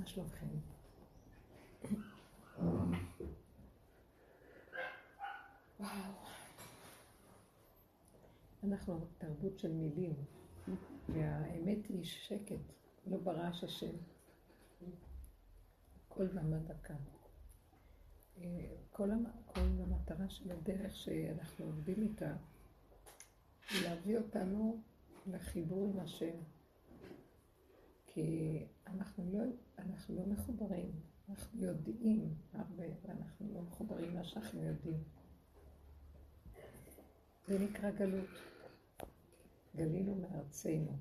מה שלומכם? אנחנו תרבות של מילים, והאמת היא שקט, לא ברעש השם. כל במה דקה. כל, כל המטרה של הדרך שאנחנו עובדים איתה היא להביא אותנו לחיבור עם השם. כי אנחנו לא, אנחנו לא מחוברים, אנחנו יודעים הרבה, ואנחנו לא מחוברים מה שאנחנו יודעים. זה נקרא גלות. גלינו מארצנו,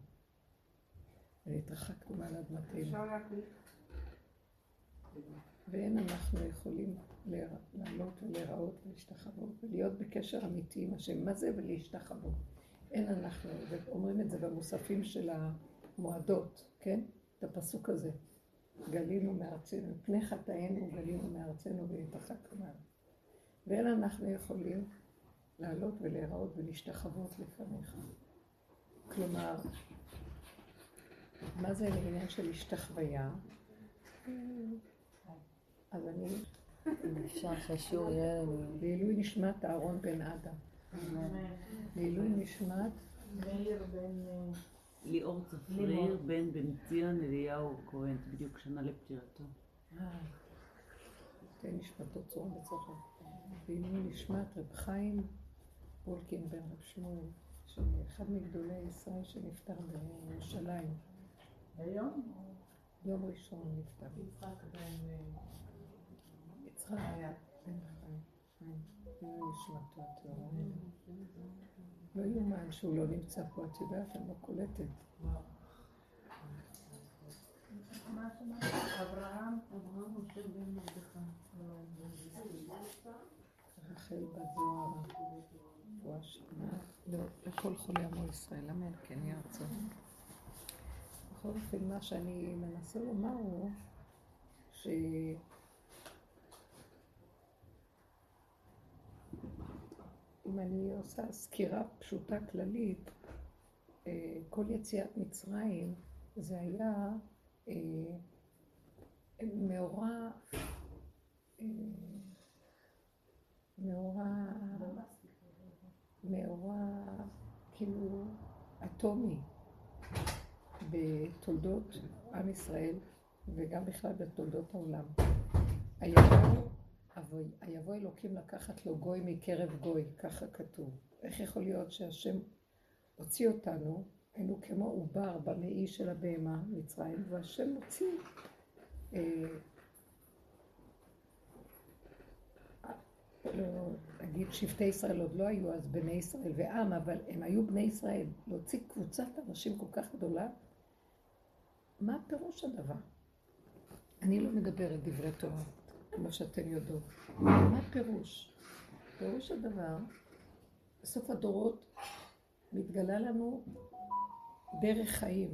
והתרחקנו מעל אדמתנו. ואין אנחנו יכולים לעלות ולהיראות ולהשתחוות ולהיות בקשר אמיתי עם השם. מה זה ולהשתחוות? אין אנחנו, ואומרים את זה במוספים של המועדות, כן? את הפסוק הזה. גלינו מארצנו, מפני חטאינו גלינו מארצנו והתרחקנו מעל. ואין אנחנו יכולים לעלות ולהיראות ולהשתחוות לפניך. כלומר, מה זה לעניין של השתחוויה? אז אני... אם אפשר שהשיעור יהיה... לעילוי נשמת אהרון בן עדה. לעילוי נשמת... מאיר בן... ליאור צפריר בן בן ציון אליהו כהן, בדיוק שנה לפטירתו. תן נשמתו צורה בצורה. לעילוי נשמת רב חיים וולקין בן רב שמואל, אחד מגדולי ישראל שנפטר בירושלים. היום? יום ראשון נפטר. יצחק בן... אה, יצחק בן חיים. נשמתו הטהורה. לא יאומן שהוא לא נמצא פה, את יודעת, אני לא קולטת. רחל בת זוהר, רפואה שלמה, לא, לכל חולי עמו ישראל, אמן, כן יהיה רצון. בכל אופן, מה שאני מנסה לומר הוא ש... אם אני עושה סקירה פשוטה כללית, אה, כל יציאת מצרים זה היה אה, מאורע, אה, מאורע, מאורע כאילו אטומי בתולדות עם ישראל וגם בכלל בתולדות העולם. היבוא היבוא אלוקים לקחת לו גוי מקרב גוי, ככה כתוב. איך יכול להיות שהשם הוציא אותנו, היינו כמו עובר במעי של הבהמה, מצרים, והשם הוציא אה, לא, נגיד שבטי ישראל עוד לא היו אז בני ישראל ועם, אבל הם היו בני ישראל. להוציא קבוצת אנשים כל כך גדולה, מה פירוש הדבר? אני לא מדברת דברי תורה. כמו שאתן יודעות. מה פירוש? פירוש הדבר, בסוף הדורות מתגלה לנו דרך חיים,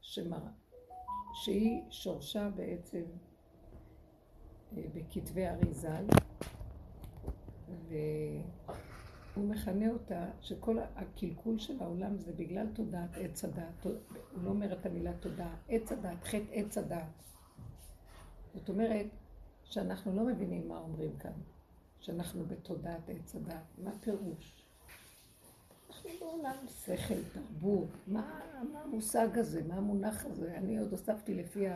שמראה, שהיא שורשה בעצם אה, בכתבי אריזל, והוא מכנה אותה שכל הקלקול של העולם זה בגלל תודעת עץ הדעת, הוא לא אומר את המילה תודעה, עץ הדעת, חטא עץ הדעת. זאת אומרת, שאנחנו לא מבינים מה אומרים כאן, שאנחנו בתודעת עץ הדת. מה פירוש? אנחנו בעולם שכל, תרבות, מה, מה המושג הזה, מה המונח הזה? אני עוד הוספתי לפי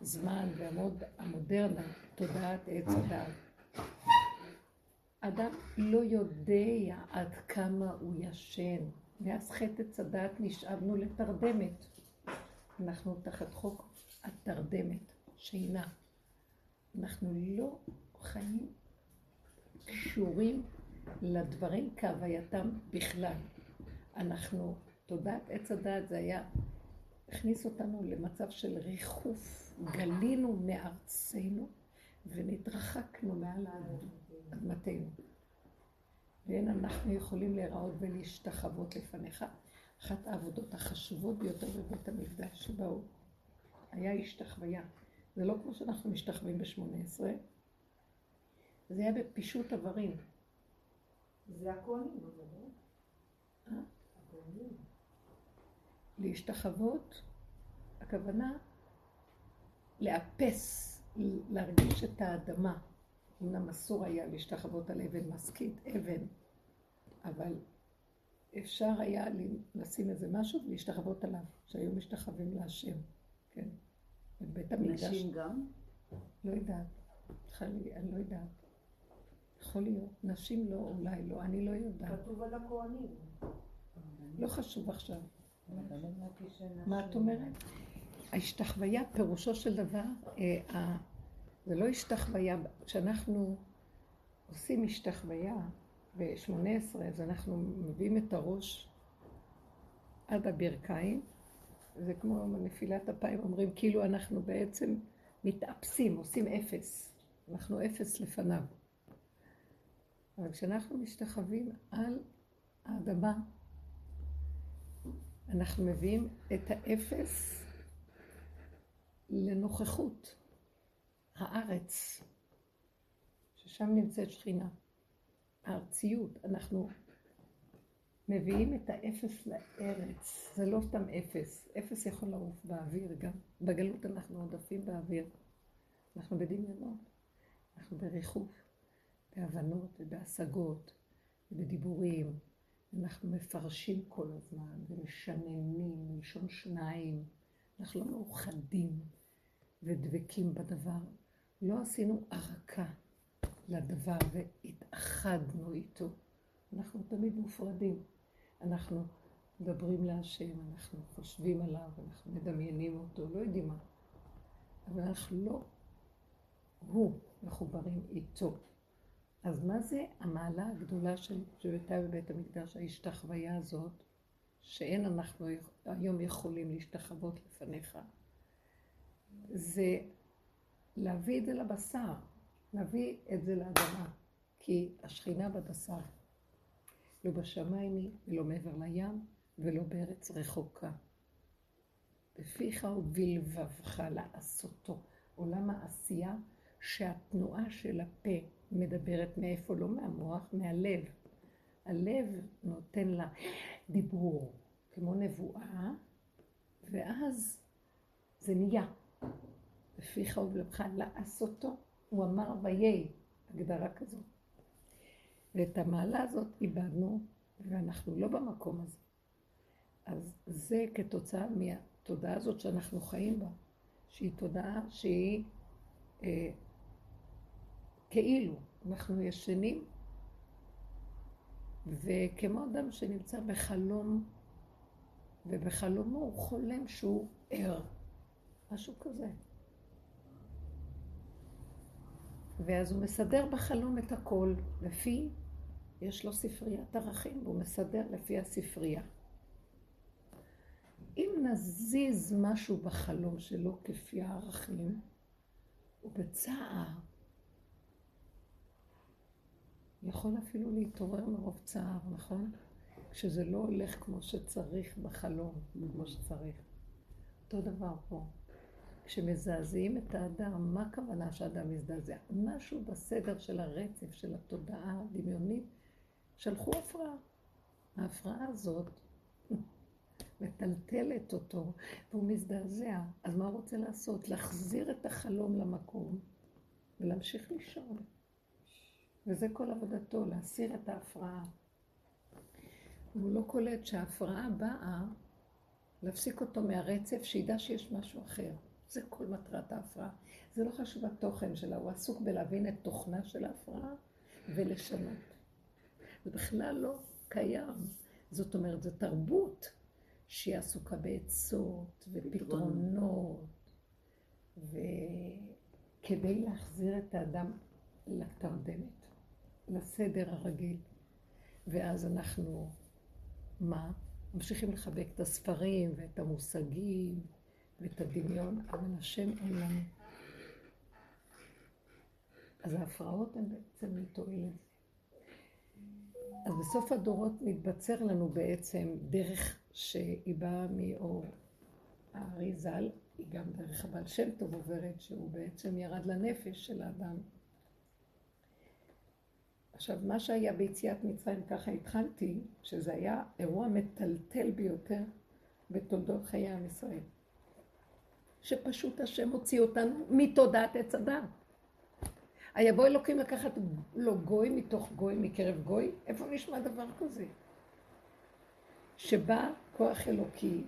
הזמן והמודרנה, תודעת עץ הדת. אדם לא יודע עד כמה הוא ישן. מאז חטא עץ הדת נשאבנו לתרדמת. אנחנו תחת חוק התרדמת, שינה. אנחנו לא חיים קשורים לדברים כהווייתם בכלל. אנחנו, תודעת עץ הדעת זה היה, הכניס אותנו למצב של ריחוף, גלינו מארצנו ונתרחקנו מעל אדמתנו. ואין אנחנו יכולים להיראות ולהשתחוות לפניך. אחת העבודות החשובות ביותר בבית המקדש שבאו היה השתחוויה. זה לא כמו שאנחנו משתחווים בשמונה עשרה, זה היה בפישוט איברים. זה הכהנים. אה? לא? להשתחוות, הכוונה לאפס, להרגיש את האדמה. אמנם אסור היה להשתחוות על אבן משכית, אבן, אבל אפשר היה לשים איזה משהו ולהשתחוות עליו, שהיו משתחווים להשם, כן. בבית המקדש. נשים גם? לא יודעת. חלי, אני לא יודעת. יכול להיות. נשים לא, אולי לא, אני לא יודעת. כתוב על הכהנים. לא חשוב עכשיו. לא מה את אומרת? ההשתחוויה, פירושו של דבר, אה, זה לא השתחוויה, כשאנחנו עושים השתחוויה ב-18, אז אנחנו מביאים את הראש עד הברכיים, זה כמו נפילת אפיים, אומרים כאילו אנחנו בעצם מתאפסים, עושים אפס, אנחנו אפס לפניו. אבל כשאנחנו משתחווים על האדמה, אנחנו מביאים את האפס לנוכחות הארץ, ששם נמצאת שכינה. הארציות, אנחנו מביאים את האפס לארץ, זה לא סתם אפס, אפס יכול לעוף באוויר גם, בגלות אנחנו עודפים באוויר, אנחנו בדמיונות, אנחנו בריחוף, בהבנות ובהשגות ובדיבורים, אנחנו מפרשים כל הזמן ומשננים מלשון שניים, אנחנו לא מאוחדים ודבקים בדבר, לא עשינו ערקה לדבר והתאחדנו איתו. אנחנו תמיד מופרדים. אנחנו מדברים להשם, אנחנו חושבים עליו, אנחנו מדמיינים אותו, לא יודעים מה. אבל אנחנו לא הוא מחוברים איתו. אז מה זה המעלה הגדולה של שהייתה בבית המקדש, ההשתחוויה הזאת, שאין אנחנו היום יכולים להשתחוות לפניך? זה להביא את זה לבשר, להביא את זה לאדמה, כי השכינה בבשר. לא בשמיים היא, ולא מעבר לים, ולא בארץ רחוקה. בפיך ובלבבך לעשותו. עולם העשייה שהתנועה של הפה מדברת מאיפה? לא מהמוח, מהלב. הלב נותן לה דיבור, כמו נבואה, ואז זה נהיה. בפיך ובלבבך לעשותו. הוא אמר ויהי, הגדרה כזאת. ואת המעלה הזאת איבדנו, ואנחנו לא במקום הזה. אז זה כתוצאה מהתודעה הזאת שאנחנו חיים בה, שהיא תודעה שהיא אה, כאילו, אנחנו ישנים, וכמו אדם שנמצא בחלום, ובחלומו הוא חולם שהוא ער, משהו כזה. ואז הוא מסדר בחלום את הכל, לפי, יש לו ספריית ערכים, והוא מסדר לפי הספרייה. אם נזיז משהו בחלום שלו כפי הערכים, הוא בצער. יכול אפילו להתעורר מרוב צער, נכון? כשזה לא הולך כמו שצריך בחלום, כמו שצריך. אותו דבר פה. כשמזעזעים את האדם, מה הכוונה שאדם מזדעזע? משהו בסדר של הרצף, של התודעה הדמיונית, שלחו הפרעה. ההפרעה הזאת מטלטלת אותו, והוא מזדעזע. אז מה הוא רוצה לעשות? להחזיר את החלום למקום ולהמשיך לישון. וזה כל עבודתו, להסיר את ההפרעה. הוא לא קולט שההפרעה באה להפסיק אותו מהרצף, שידע שיש משהו אחר. זה כל מטרת ההפרעה. זה לא חשוב התוכן שלה, הוא עסוק בלהבין את תוכנה של ההפרעה ולשנות. זה בכלל לא קיים. זאת אומרת, זו תרבות שהיא עסוקה בעצות ופתרונות, וכדי להחזיר את האדם לתרדמת, לסדר הרגיל. ואז אנחנו, מה? ממשיכים לחבק את הספרים ואת המושגים ואת הדמיון, אבל השם אין לנו. אז ההפרעות הן בעצם לתועלת. אז בסוף הדורות מתבצר לנו בעצם דרך שהיא באה מאור הארי ז"ל, היא גם דרך הבעל שם טוב עוברת, שהוא בעצם ירד לנפש של האדם. עכשיו, מה שהיה ביציאת מצרים, ככה התחלתי, שזה היה אירוע מטלטל ביותר בתולדות חיי עם ישראל. שפשוט השם הוציא אותנו מתודעת עץ הדת. היבוא אלוקים לקחת לו גוי מתוך גוי, מקרב גוי? איפה נשמע דבר כזה? שבא כוח אלוקי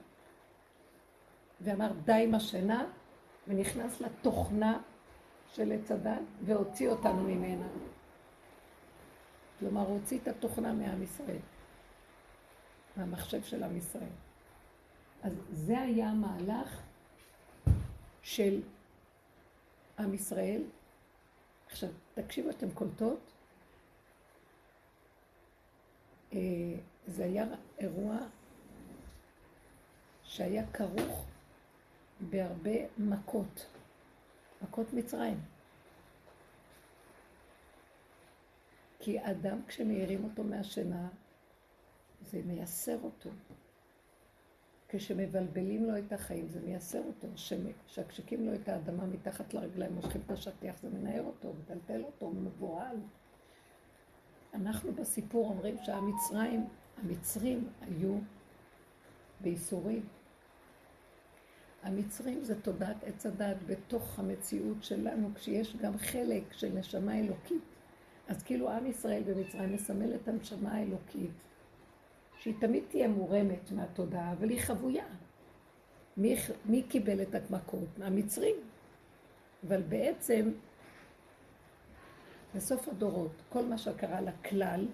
ואמר די עם השינה ונכנס לתוכנה של עץ הדת והוציא אותנו ממנה. כלומר, הוא הוציא את התוכנה מעם ישראל, מהמחשב של עם ישראל. אז זה היה המהלך של עם ישראל. עכשיו, תקשיבו, אתם קולטות? אה, זה היה אירוע שהיה כרוך בהרבה מכות, מכות מצרים. כי אדם, כשמעירים אותו מהשינה, זה מייסר אותו. כשמבלבלים לו את החיים, זה מייסר אותו. כשמשקשקים לו את האדמה מתחת לרגליים, מושכים את השטיח, זה מנער אותו, מטלטל אותו, מבוהל. אנחנו בסיפור אומרים שהמצרים, המצרים היו בייסורים. המצרים זה תודעת עץ הדת בתוך המציאות שלנו, כשיש גם חלק של נשמה אלוקית. אז כאילו עם ישראל במצרים מסמל את הנשמה האלוקית, שהיא תמיד תהיה מורמת מהתודעה, אבל היא חבויה. מי, מי קיבל את המכות? המצרים. אבל בעצם, בסוף הדורות, כל מה שקרה לכלל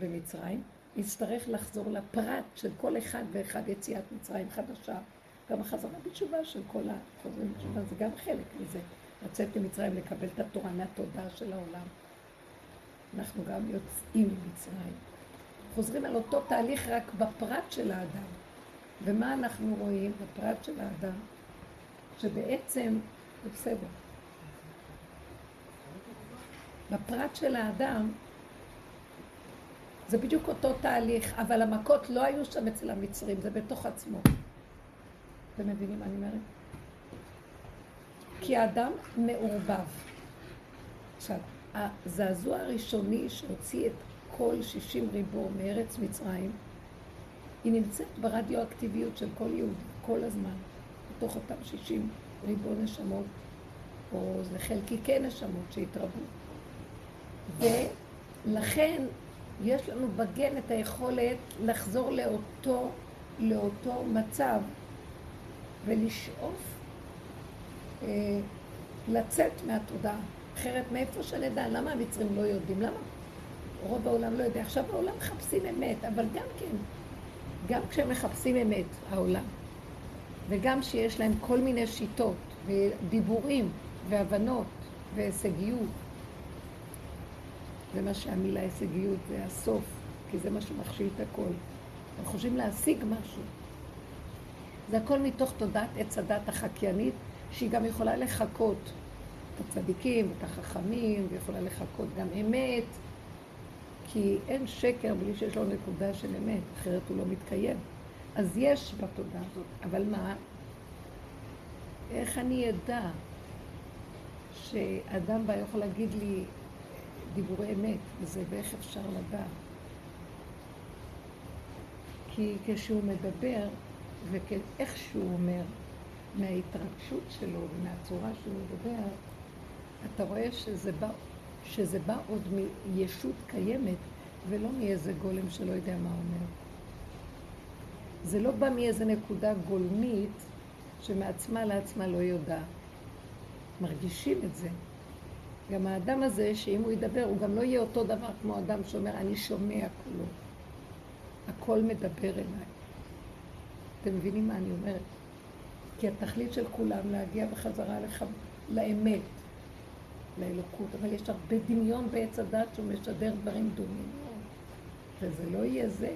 במצרים, יצטרך לחזור לפרט של כל אחד ואחד יציאת מצרים חדשה. גם החזרה בתשובה של כל החוזרים בתשובה, זה גם חלק מזה. לצאת ממצרים, לקבל את התורה מהתודעה של העולם. אנחנו גם יוצאים ממצרים. חוזרים על אותו תהליך רק בפרט של האדם. ומה אנחנו רואים בפרט של האדם? שבעצם, זה בסדר. בפרט של האדם, זה בדיוק אותו תהליך, אבל המכות לא היו שם אצל המצרים, זה בתוך עצמו. אתם מבינים מה אני אומרת? כי האדם מעורבב. עכשיו, הזעזוע הראשוני שהוציא את כל שישים ריבו מארץ מצרים, היא נמצאת ברדיואקטיביות של כל יהודי, כל הזמן, בתוך אותם שישים ריבו נשמות, או זה חלקיקי נשמות שהתרבו. ולכן יש לנו בגן את היכולת לחזור לאותו, לאותו מצב ולשאוף אה, לצאת מהתודעה. אחרת מאיפה שנדע? למה המצרים לא יודעים? למה רוב העולם לא יודע? עכשיו העולם מחפשים אמת, אבל גם כן, גם כשהם מחפשים אמת, העולם, וגם שיש להם כל מיני שיטות ודיבורים והבנות והישגיות, זה מה שהמילה הישגיות זה הסוף, כי זה מה שמכשיל את הכל. הם חושבים להשיג משהו. זה הכל מתוך תודעת עץ הדת החקיינית, שהיא גם יכולה לחכות את הצדיקים, את החכמים, ויכולה לחכות גם אמת, כי אין שקר בלי שיש לו נקודה של אמת, אחרת הוא לא מתקיים. אז יש בתודעה הזאת, אבל מה? איך אני אדע שאדם בא יכול להגיד לי דיבורי אמת, וזה ואיך אפשר לדעת? כי כשהוא מדבר, ואיך שהוא אומר, מההתרגשות שלו ומהצורה שהוא מדבר, אתה רואה שזה בא, שזה בא עוד מישות קיימת, ולא מאיזה גולם שלא יודע מה אומר. זה לא בא מאיזה נקודה גולמית שמעצמה לעצמה לא יודעת. מרגישים את זה. גם האדם הזה, שאם הוא ידבר, הוא גם לא יהיה אותו דבר כמו אדם שאומר, אני שומע כולו. הכל מדבר אליי. אתם מבינים מה אני אומרת? כי התכלית של כולם להגיע בחזרה לח... לאמת, לאלוקות, אבל יש הרבה דמיון בעץ הדת שהוא משדר דברים דומים וזה לא יהיה זה.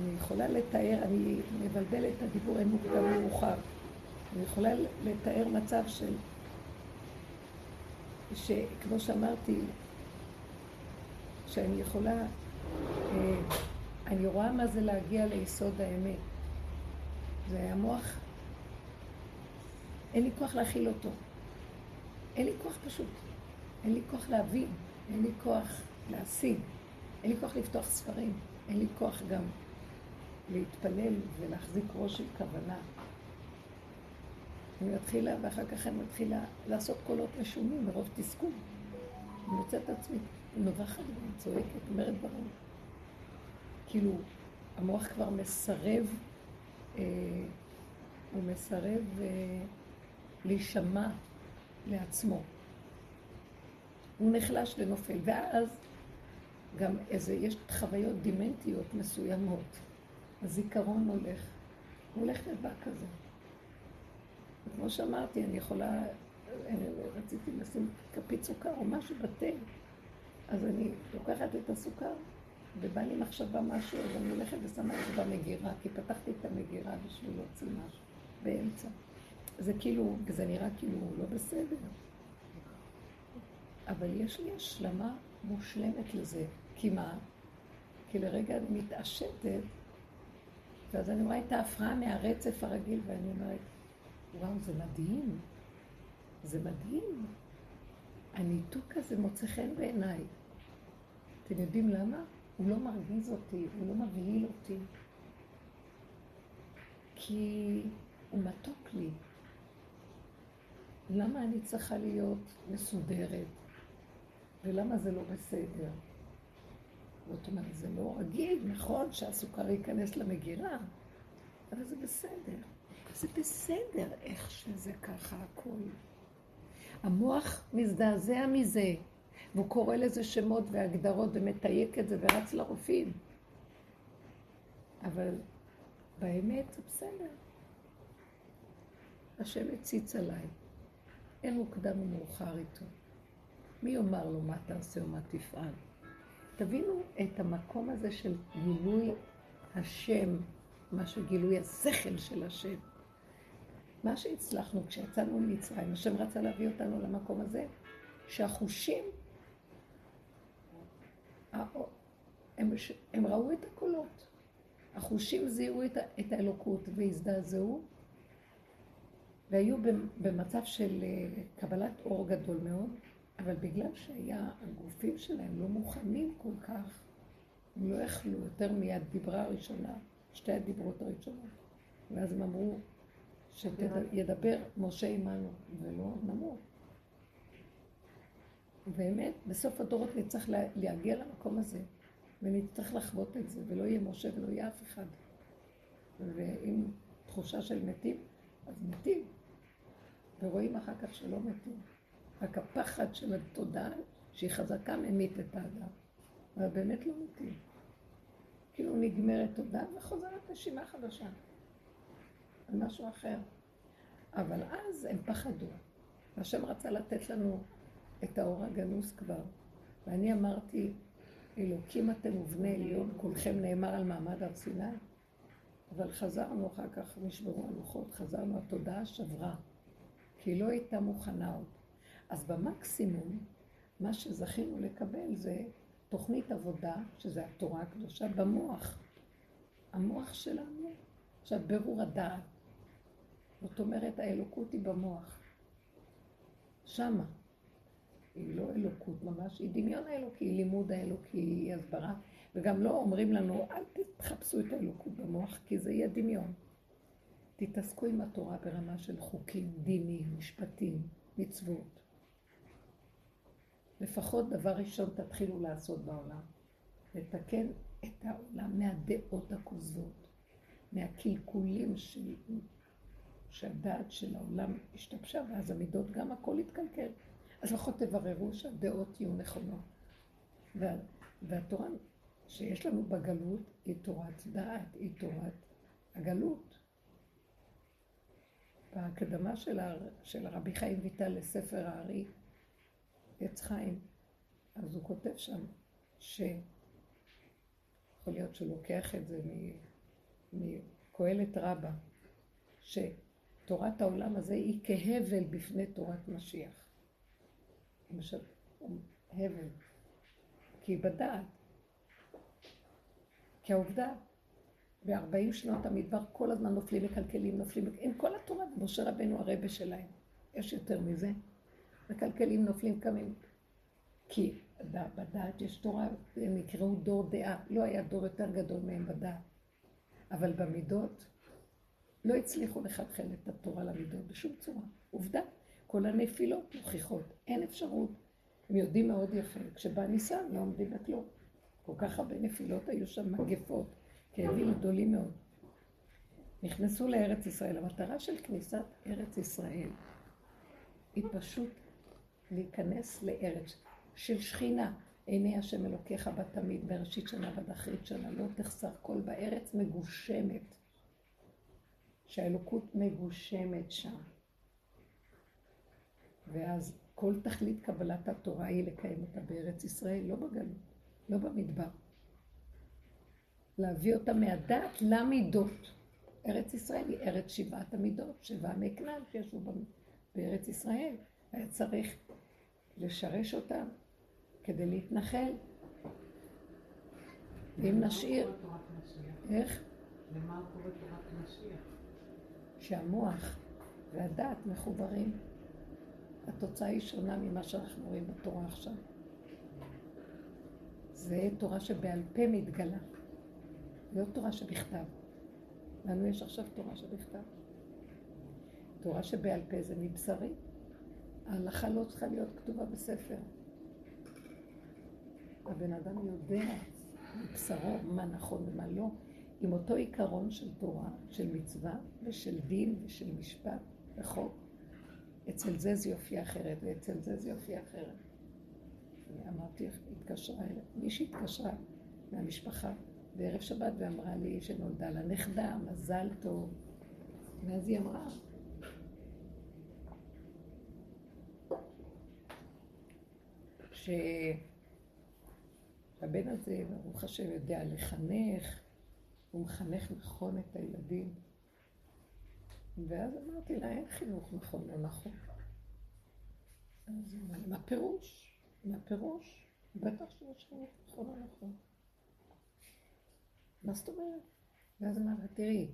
אני יכולה לתאר, אני מבלבלת את הדיבור, אין מוקדם ומאוחר. אני יכולה לתאר מצב של, שכמו שאמרתי, שאני יכולה, אה, אני רואה מה זה להגיע ליסוד האמת. זה המוח, אין לי כוח להכיל אותו. אין לי כוח פשוט. אין לי כוח להבין, אין לי כוח להשיג, אין לי כוח לפתוח ספרים, אין לי כוח גם להתפלל ולהחזיק ראש של כוונה. אני מתחילה, ואחר כך אני מתחילה לעשות קולות משונים מרוב תסכול. אני מוצאת את עצמי נובחת ואני צועקת, אומרת דברים. כאילו, המוח כבר מסרב, אה, הוא מסרב אה, להישמע לעצמו. הוא נחלש ונופל, ואז גם איזה, יש חוויות דימנטיות מסוימות. הזיכרון הולך, הוא הולך לבא כזה. כמו שאמרתי, אני יכולה, אני רציתי לשים כפית סוכר או משהו בתה, אז אני לוקחת את הסוכר, ובא לי מחשבה משהו, אז אני הולכת ושמה את זה במגירה, כי פתחתי את המגירה בשביל להוציא משהו באמצע. זה כאילו, זה נראה כאילו לא בסדר. אבל יש לי השלמה מושלמת לזה. כי מה? כי לרגע מתעשתת, ואז אני רואה את ההפרעה מהרצף הרגיל, ואני אומרת, וואו, זה מדהים. זה מדהים. הניתוק הזה מוצא חן בעיניי. אתם יודעים למה? הוא לא מרגיז אותי, הוא לא מבהיל אותי. כי הוא מתוק לי. למה אני צריכה להיות מסודרת? ולמה זה לא בסדר? זאת אומרת, זה לא רגיל, נכון שהסוכר ייכנס למגירה, אבל זה בסדר. זה בסדר איך שזה ככה הכל. המוח מזדעזע מזה, והוא קורא לזה שמות והגדרות ומתייק את זה ורץ לרופאים. אבל באמת זה בסדר. השם הציץ עליי. אין מוקדם ומאוחר איתו. מי יאמר לו מה תעשה ומה תפעל? תבינו את המקום הזה של גילוי השם, מה שגילוי השכל של השם. מה שהצלחנו כשיצאנו ממצרים, השם רצה להביא אותנו למקום הזה, שהחושים, הם, הם ראו את הקולות. החושים זיהו את, האלוקות והזדעזעו, והיו במצב של אה, קבלת אור גדול מאוד, אבל בגלל שהיה, הגופים שלהם לא מוכנים כל כך, הם לא יכלו יותר מהדיברה הראשונה, שתי הדיברות הראשונות. ואז הם אמרו, שידבר משה עמנו ולא נמות. באמת, בסוף הדורות נצטרך להגיע למקום הזה, ונצטרך לחוות את זה, ולא יהיה משה ולא יהיה אף אחד. ועם תחושה של מתים, אז מתים. ורואים אחר כך שלא מתים. רק הפחד של התודעה, שהיא חזקה, ממית את האדם. אבל באמת לא מתים. כאילו נגמרת תודעה וחוזרת נשימה חדשה. על משהו אחר. אבל אז הם פחדו. והשם רצה לתת לנו את האור הגנוז כבר. ואני אמרתי, אלוקים אתם ובני עליון, כולכם נאמר על מעמד הר סיני. אבל חזרנו אחר כך, נשברו הלוחות, חזרנו, התודעה שברה, כי לא הייתה מוכנה עוד. אז במקסימום, מה שזכינו לקבל זה תוכנית עבודה, שזה התורה הקדושה, במוח. המוח שלנו, עכשיו ברור הדעת. זאת אומרת, האלוקות היא במוח. שמה. היא לא אלוקות ממש, היא דמיון האלוקי, היא לימוד האלוקי, היא הסברה. וגם לא אומרים לנו, אל תחפשו את האלוקות במוח, כי זה יהיה דמיון. תתעסקו עם התורה ברמה של חוקים, דינים, משפטים, מצוות. לפחות דבר ראשון תתחילו לעשות בעולם. לתקן את העולם מהדעות הכוזבות, מהקלקולים של... שהדעת של העולם השתבשה, ואז המידות גם הכל התקלקל. אז לפחות תבררו שהדעות יהיו נכונות. וה... והתורה שיש לנו בגלות היא תורת דעת, היא תורת הגלות. בהקדמה של, הר... של הרבי חיים ויטל לספר הארי, עץ חיים, אז הוא כותב שם שיכול להיות שהוא לוקח את זה מקהלת רבה, שתורת העולם הזה היא כהבל בפני תורת משיח. למשל, הבל, כי בדעת. כי העובדה, ב-40 שנות המדבר כל הזמן נופלים מקלקלים, נופלים, עם כל התורה, משה רבנו הרבה שלהם. יש יותר מזה. מקלקלים, נופלים, קמים. כי בדעת יש תורה, הם יקראו דור דעה. לא היה דור יותר גדול מהם בדעת. אבל במידות לא הצליחו לחלחל את התורה למידות בשום צורה. עובדה, כל הנפילות מוכיחות, אין אפשרות. הם יודעים מאוד יפה, כשבא ניסן לא עומדים בכלום. כל כך הרבה נפילות היו שם, מגפות, כאבים גדולים מאוד. נכנסו לארץ ישראל. המטרה של כניסת ארץ ישראל היא פשוט להיכנס לארץ של שכינה. עיני השם אלוקיך בה תמיד, בראשית שנה ועד אחרית שנה, לא תחסר כל בארץ מגושמת. שהאלוקות מגושמת שם. ואז כל תכלית קבלת התורה היא לקיים אותה בארץ ישראל, לא בגלות, לא במדבר. להביא אותה מהדת למידות. ארץ ישראל היא ארץ שבעת המידות, שבעה מכנען שישבו בארץ ישראל. היה צריך לשרש אותם כדי להתנחל. ואם נשאיר... איך? למה קורה תורת משיח? שהמוח והדעת מחוברים. התוצאה היא שונה ממה שאנחנו רואים בתורה עכשיו. זה תורה שבעל פה מתגלה, לא תורה שבכתב. לנו יש עכשיו תורה שבכתב. תורה שבעל פה זה מבשרי. ההלכה לא צריכה להיות כתובה בספר. הבן אדם יודע מבשרו מה נכון ומה לא, עם אותו עיקרון של תורה, של מצווה ושל דין ושל משפט וחוק. אצל זה זה יופיע אחרת ואצל זה זה יופיע אחרת. אמרתי, התקשרה, מישהי התקשרה מהמשפחה בערב שבת ואמרה לי שנולדה לה נכדה, מזל טוב. ואז היא אמרה, שהבן הזה, ברוך השם, יודע לחנך, הוא מחנך נכון את הילדים. ואז אמרתי לה, אין חינוך נכון לא נכון. אז היא אמרה, מה פירוש? מה פירוש? בטח שיש חינוך נכון או נכון. מה זאת אומרת? ואז אמרת, תראי,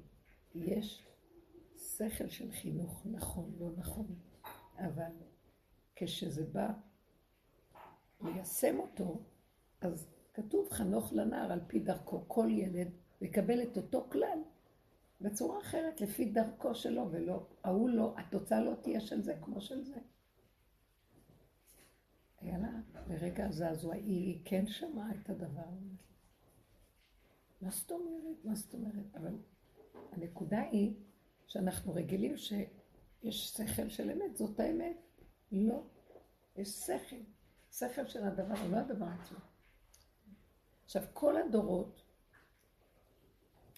יש שכל של חינוך נכון, לא נכון, אבל כשזה בא ליישם אותו, אז כתוב חנוך לנער על פי דרכו. כל ילד יקבל את אותו כלל בצורה אחרת, לפי דרכו שלו, ולא, ההוא לא, התוצאה לא תהיה של זה כמו של זה. היה לה לרגע זעזוע, היא כן שמעה את הדבר. מה זאת אומרת? מה זאת אומרת? אבל הנקודה היא שאנחנו רגילים שיש שכל של אמת, זאת האמת. לא. יש שכל. שכל של הדבר, לא הדבר עצמו. עכשיו, כל הדורות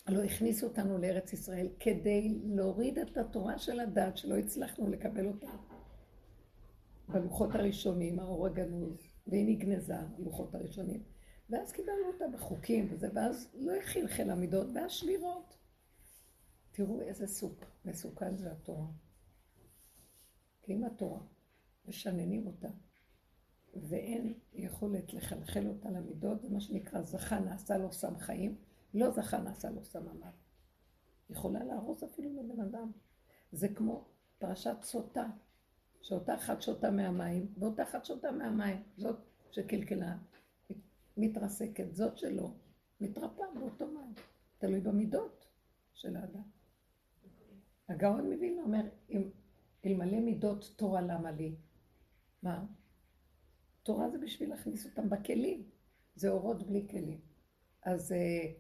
לא הכניסו אותנו לארץ ישראל כדי להוריד את התורה של הדת שלא הצלחנו לקבל אותה בלוחות הראשונים, האור הגנוז, והיא נגנזה, הלוחות הראשונים. ואז קיבלנו אותה בחוקים וזה, ואז לא חלחל המידות, ואז שבירות. תראו איזה סוג מסוכן זה התורה. כי אם התורה, משננים אותה, ואין יכולת לחלחל אותה למידות, זה מה שנקרא זכה נעשה לו סם חיים, לא זכה נעשה לו סם עמד. יכולה להרוס אפילו לבן אדם. זה כמו פרשת סוטה, שאותה אחת שותה מהמים, ואותה אחת שותה מהמים, זאת שקלקלה, מתרסקת, זאת שלא, מתרפא באותו מים. תלוי במידות של האדם. הגאון מבין, אומר, אלמלא מידות תורה למה לי? מה? תורה זה בשביל להכניס אותם בכלים, זה אורות בלי כלים. אז אה,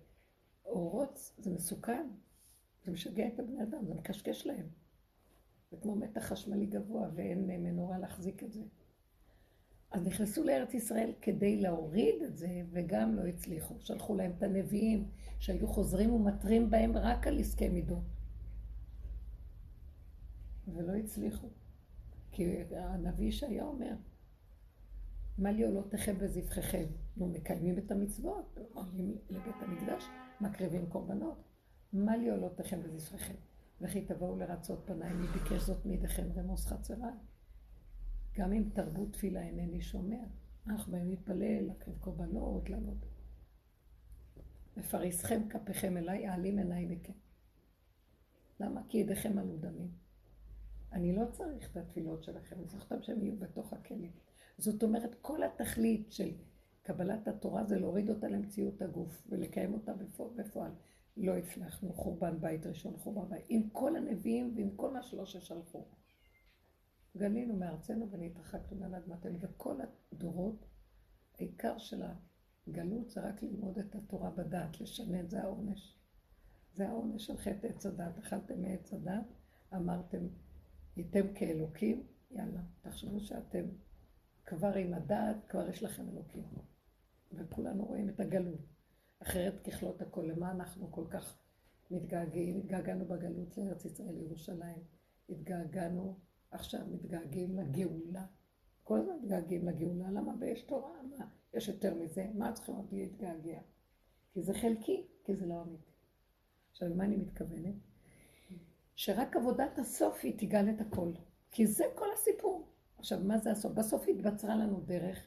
אורות זה מסוכן, זה משגע את הבני אדם, זה מקשקש להם. זה כמו מתח חשמלי גבוה ואין מנורה להחזיק את זה. אז נכנסו לארץ ישראל כדי להוריד את זה, וגם לא הצליחו. שלחו להם את הנביאים שהיו חוזרים ומתרים בהם רק על עסקי מידות. ולא הצליחו. כי הנביא שהיה אומר, מה לי עולותיכם וזבחיכם? נו, מקיימים את המצוות, עולים לבית המקדש, מקריבים קורבנות. מה לי עולותיכם וזבחיכם? וכי תבואו לרצות פניי, מי ביקש זאת מידיכם רמוס חצריי. גם אם תרבו תפילה אינני שומע. אנחנו באים להתפלל, להקריב קורבנות, לעמוד. מפריסכם כפיכם אליי, אעלים עיניי מכם. למה? כי ידיכם עלו דמים. אני לא צריך את התפילות שלכם, אני צריך שהם יהיו בתוך הכלים. זאת אומרת, כל התכלית של קבלת התורה זה להוריד אותה למציאות הגוף ולקיים אותה בפועל. לא הצלחנו, חורבן בית ראשון, חורבן בית, עם כל הנביאים ועם כל מה שלא ששלחו. גלינו מארצנו ונתרחקנו מעל אדמתנו, וכל הדורות, העיקר של הגלות זה רק ללמוד את התורה בדעת, לשנן, זה העונש. זה העונש של חטא עץ הדת. אכלתם מעץ הדת, אמרתם, הייתם כאלוקים, יאללה, תחשבו שאתם כבר עם הדעת, כבר יש לכם אלוקים. וכולנו רואים את הגלות. אחרת ככלות הכל. למה אנחנו כל כך מתגעגעים? התגעגענו בגלות לארץ ישראל, לירושלים. התגעגענו, עכשיו מתגעגעים לגאולה. כל הזמן מתגעגעים לגאולה. למה? ויש תורה, מה? יש יותר מזה? מה צריכים עוד להתגעגע? כי זה חלקי, כי זה לא אמיתי. עכשיו, למה אני מתכוונת? שרק עבודת הסוף היא תגאל את הכל. כי זה כל הסיפור. עכשיו, מה זה הסוף? בסוף התבצרה לנו דרך,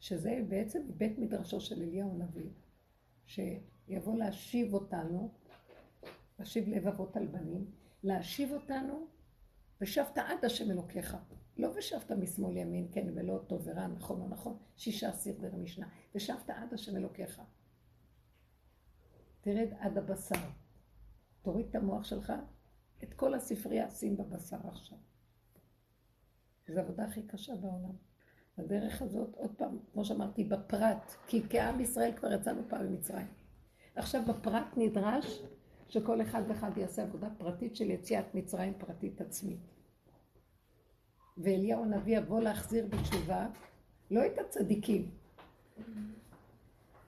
שזה בעצם בית מדרשו של אליהו הנביא, שיבוא להשיב אותנו, להשיב לב אבות על בנים, להשיב אותנו, ושבת עד השם אלוקיך. לא ושבת משמאל ימין, כן ולא טוב ורע, נכון או נכון, שישה סרטי המשנה, ושבת עד השם אלוקיך. תרד עד הבשר. תוריד את המוח שלך, את כל הספרייה שים בבשר עכשיו. זו העבודה הכי קשה בעולם. הדרך הזאת, עוד פעם, כמו שאמרתי, בפרט, כי כעם ישראל כבר יצאנו פעם ממצרים. עכשיו בפרט נדרש שכל אחד ואחד יעשה עבודה פרטית של יציאת מצרים פרטית עצמית. ואליהו הנביא יבוא להחזיר בתשובה, לא את הצדיקים,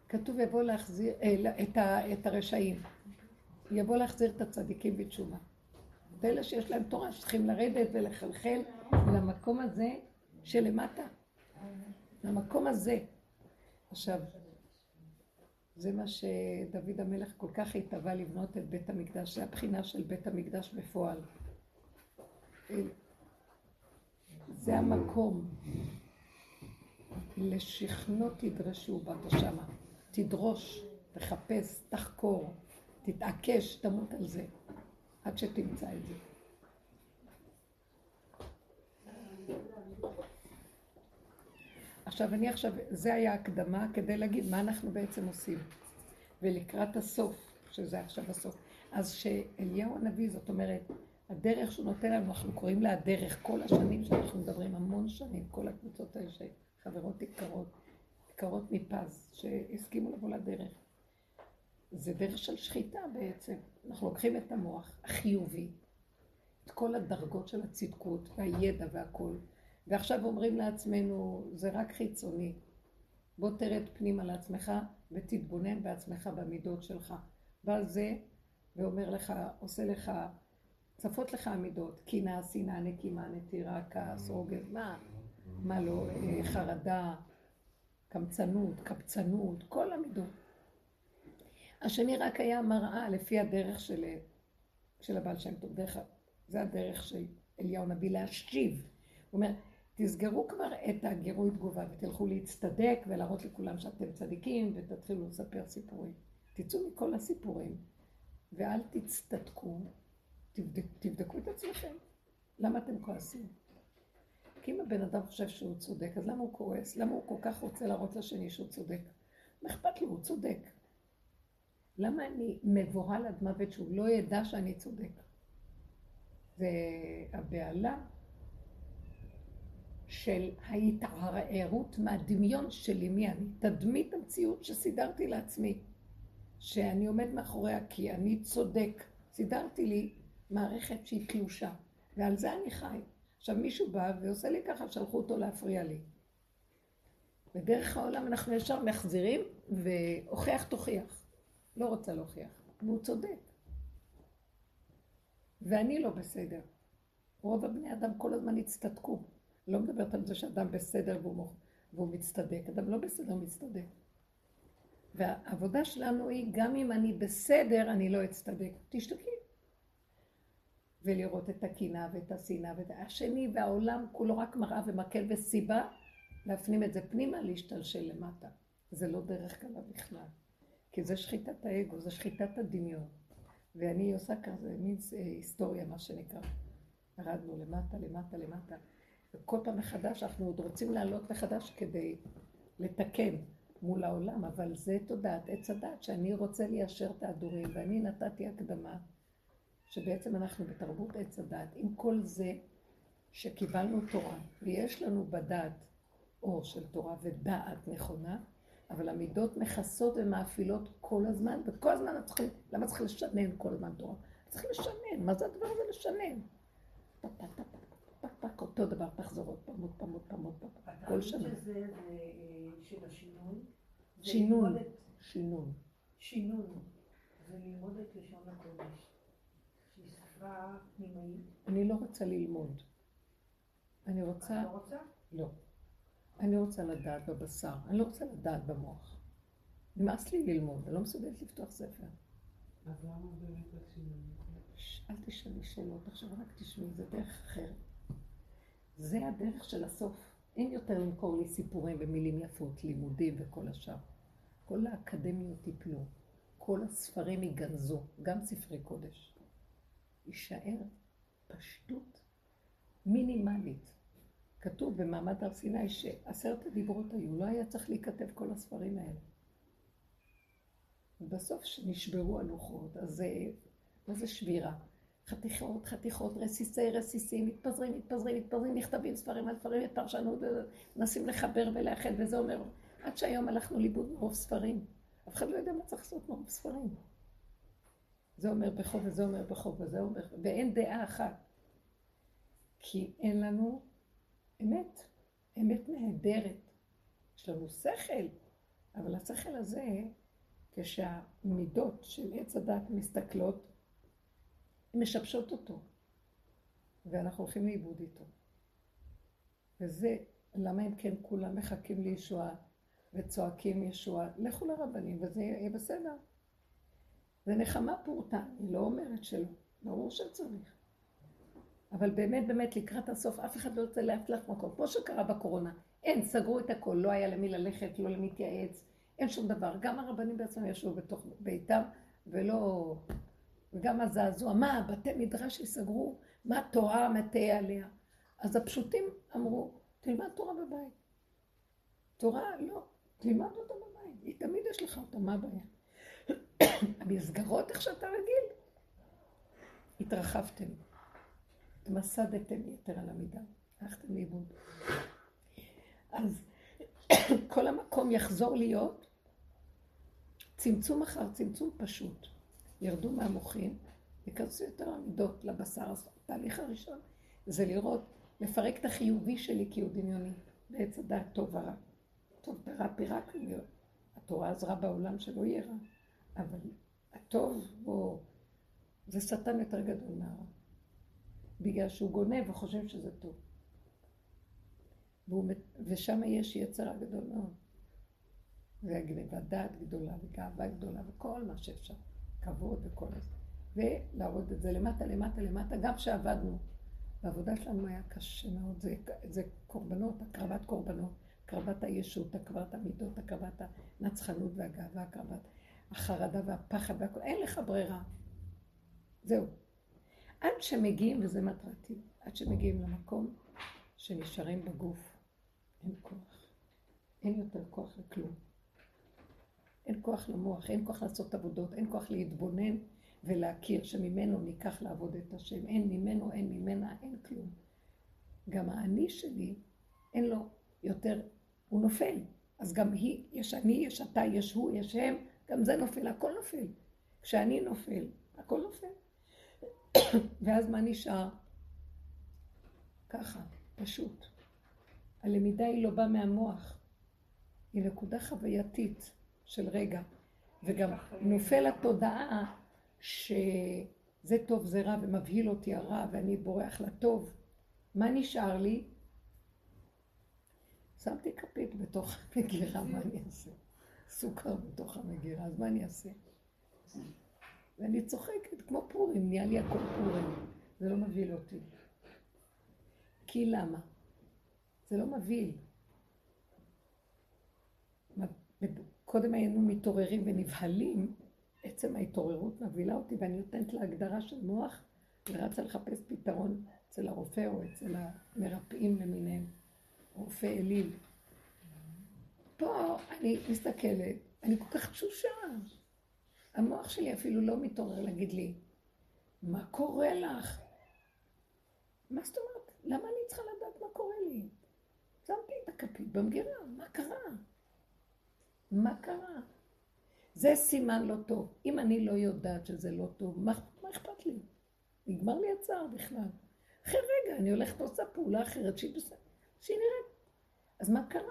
כתוב יבוא להחזיר, אה, את, ה, את הרשעים, יבוא להחזיר את הצדיקים בתשובה. את אלה שיש להם תורה, שצריכים לרדת ולחלחל למקום הזה שלמטה. למקום הזה. עכשיו, זה מה שדוד המלך כל כך התאווה לבנות את בית המקדש, זה הבחינה של בית המקדש בפועל. זה המקום. לשכנו תדרשו בת שמה. תדרוש, תחפש, תחקור, תתעקש, תמות על זה, עד שתמצא את זה. עכשיו, אני עכשיו, זה היה הקדמה כדי להגיד מה אנחנו בעצם עושים. ולקראת הסוף, שזה עכשיו הסוף, אז שאליהו הנביא, זאת אומרת, הדרך שהוא נותן לנו, אנחנו קוראים לה הדרך, כל השנים שאנחנו מדברים, המון שנים, כל הקבוצות האלה שחברות יקרות, יקרות מפז, שהסכימו לבוא לדרך. זה דרך של שחיטה בעצם. אנחנו לוקחים את המוח החיובי, את כל הדרגות של הצדקות והידע והכול, ועכשיו אומרים לעצמנו, זה רק חיצוני. בוא תרד פנימה לעצמך ותתבונן בעצמך במידות שלך. בא זה ואומר לך, עושה לך, צפות לך המידות, קנאה, שנאה, נקימה, נטירה, כעס, רוגז, מה, מה לא, אה, חרדה, קמצנות, קבצנות, כל המידות. השני רק היה מראה לפי הדרך של, של הבעל שם טוב, דרך, זה הדרך של אליהו נביא להשיב. הוא אומר, תסגרו כבר את הגירוי תגובה ותלכו להצטדק ולהראות לכולם שאתם צדיקים ותתחילו לספר סיפורים. תצאו מכל הסיפורים ואל תצטדקו, תבדק, תבדקו את עצמכם. למה אתם כועסים? כי אם הבן אדם חושב שהוא צודק, אז למה הוא כועס? למה הוא כל כך רוצה להראות לשני שהוא צודק? מה אכפת לו? הוא צודק. למה אני מבוהל עד מוות שהוא לא ידע שאני צודק? והבהלה של ההתערערות מהדמיון שלי מי אני, תדמית המציאות שסידרתי לעצמי, שאני עומד מאחוריה כי אני צודק, סידרתי לי מערכת שהיא תלושה, ועל זה אני חי. עכשיו מישהו בא ועושה לי ככה, שלחו אותו להפריע לי. בדרך העולם אנחנו ישר מחזירים והוכיח תוכיח. לא רוצה להוכיח, והוא צודק. ואני לא בסדר. רוב הבני אדם כל הזמן הצטדקו. לא מדברת על זה שאדם בסדר והוא, והוא מצטדק. אדם לא בסדר, מצטדק. והעבודה שלנו היא, גם אם אני בסדר, אני לא אצטדק. תשתקי. ולראות את הקנאה ואת השנאה ואת השני והעולם כולו רק מראה ומקל וסיבה להפנים את זה פנימה, להשתלשל למטה. זה לא דרך קלה בכלל. כי זה שחיטת האגו, זה שחיטת הדמיון. ואני עושה כזה מין היסטוריה, מה שנקרא. ירדנו למטה, למטה, למטה. וכל פעם מחדש אנחנו עוד רוצים לעלות מחדש כדי לתקן. מול העולם, אבל זה תודעת עץ הדת, שאני רוצה ליישר את ההדורים, ואני נתתי הקדמה, שבעצם אנחנו בתרבות עץ הדת, עם כל זה שקיבלנו תורה, ויש לנו בדעת אור של תורה ודעת נכונה, אבל המידות מכסות ומאפילות כל הזמן, וכל הזמן צריכים, למה צריך לשנן כל הזמן תורה? צריך לשנן, מה זה הדבר הזה לשנן? פק אותו דבר, תחזור עוד פעם, עוד פעם, עוד פעם, עוד פעם, כל שנה. התכלית של אה, של השינון. שינון, את- שינון. שינון. זה ללמוד את לשון הקודש. שהיא שפה פנימית. אני לא רוצה ללמוד. אני את רוצה, לא רוצה? לא. אני רוצה לדעת בבשר, אני לא רוצה לדעת במוח. נמאס לי ללמוד, אני לא מסוגלת לפתוח ספר. אז למה באמת השינוי? ש- אל תשאלי שאלות, עכשיו רק תשמעי, זה דרך אחרת. זה הדרך של הסוף. אין יותר למכור לי סיפורים ומילים יפות, לימודים וכל השאר. כל האקדמיות ייפלו, כל הספרים ייגנזו, גם ספרי קודש. יישאר פשטות מינימלית. כתוב במעמד הר סיני שעשרת הדיברות היו, לא היה צריך להיכתב כל הספרים האלה. ובסוף שנשברו הלוחות, אז זה, מה זה שבירה? חתיכות, חתיכות, רסיסי רסיסים, מתפזרים, מתפזרים, מתפזרים, נכתבים ספרים על ספרים, פרשנות, מנסים לחבר ולאחד, וזה אומר, עד שהיום הלכנו לאיבוד מרוב ספרים. אף אחד לא יודע מה צריך לעשות מרוב ספרים. זה אומר בחוב וזה אומר בחוב וזה אומר, ואין דעה אחת. כי אין לנו אמת, אמת נהדרת. יש לנו שכל, אבל השכל הזה, כשהמידות של עץ הדת מסתכלות, משבשות אותו, ואנחנו הולכים לאיבוד איתו. וזה, למה אם כן כולם מחכים לישועה וצועקים ישועה? לכו לרבנים וזה יהיה בסדר. זה נחמה פורתא, אני לא אומרת שלא, ברור שצריך. אבל באמת באמת לקראת הסוף אף אחד לא יוצא לאף לך מקום, כמו שקרה בקורונה. אין, סגרו את הכל, לא היה למי ללכת, לא למי להתייעץ, אין שום דבר. גם הרבנים בעצמם ישבו בתוך ביתם, ולא... וגם הזעזוע, מה, בתי מדרש ייסגרו? מה תורה מטה עליה? אז הפשוטים אמרו, תלמד תורה בבית. תורה, לא, תלמד אותה בבית, היא תמיד יש לך אותה, מה הבעיה? המסגרות, איך שאתה רגיל, התרחבתם, התמסדתם יתר על המידה, הלכתם לאיבוד. אז כל המקום יחזור להיות צמצום אחר צמצום פשוט. ירדו מהמוחים, ייכנסו יותר המידות לבשר. אז התהליך הראשון זה לראות, לפרק את החיובי שלי כי הוא דמיוני, בעץ הדעת טוב ורע. טוב ורע פירקנו, התורה עזרה בעולם שלא יהיה רע, אבל הטוב בו, זה שטן יותר גדול מהרע. בגלל שהוא גונב וחושב שזה טוב. ושם יש יצר גדול מאוד. והגניבת דעת גדולה וגאווה גדולה וכל מה שאפשר. כבוד וכל זה. ולהראות את זה למטה, למטה, למטה, גם כשעבדנו. בעבודה שלנו היה קשה מאוד, זה, זה קורבנות, הקרבת קורבנות, הקרבת הישות, הקרבת המידות, הקרבת הנצחנות והגאווה, הקרבת החרדה והפחד והכל, אין לך ברירה. זהו. עד שמגיעים, וזה מטרתי, עד שמגיעים למקום שנשארים בגוף, אין כוח. אין יותר כוח לכלום. אין כוח למוח, אין כוח לעשות עבודות, אין כוח להתבונן ולהכיר שממנו ניקח לעבוד את השם. אין ממנו, אין ממנה, אין כלום. גם האני שלי, אין לו יותר, הוא נופל. אז גם היא, יש אני, יש אתה, יש הוא, יש הם, גם זה נופל, הכל נופל. כשאני נופל, הכל נופל. ואז מה נשאר? ככה, פשוט. הלמידה היא לא באה מהמוח, היא נקודה חווייתית של רגע, וגם נופל התודעה שזה טוב זה רע ומבהיל אותי הרע ואני בורח לטוב. מה נשאר לי? שמתי כפית בתוך המגירה, מה אני אעשה? סוכר בתוך המגירה, אז מה אני אעשה? ואני צוחקת, כמו פורים, נהיה לי הכל פורים. זה לא מבהיל אותי. כי למה? זה לא מבהיל. קודם היינו מתעוררים ונבהלים, עצם ההתעוררות מבהילה אותי, ואני נותנת לה הגדרה של מוח, ורצה לחפש פתרון אצל הרופא או אצל המרפאים למיניהם, רופא אליל. פה אני מסתכלת, אני כל כך תשושה. המוח שלי אפילו לא מתעורר להגיד לי, מה קורה לך? מה זאת אומרת? למה אני צריכה לדעת מה קורה לי? שמתי את הכפית במגירה, מה קרה? מה קרה? זה סימן לא טוב. אם אני לא יודעת שזה לא טוב, מה, מה אכפת לי? נגמר לי הצער בכלל. אחרי רגע אני הולכת לעושה פעולה אחרת שהיא בסדר, שהיא נראית. אז מה קרה?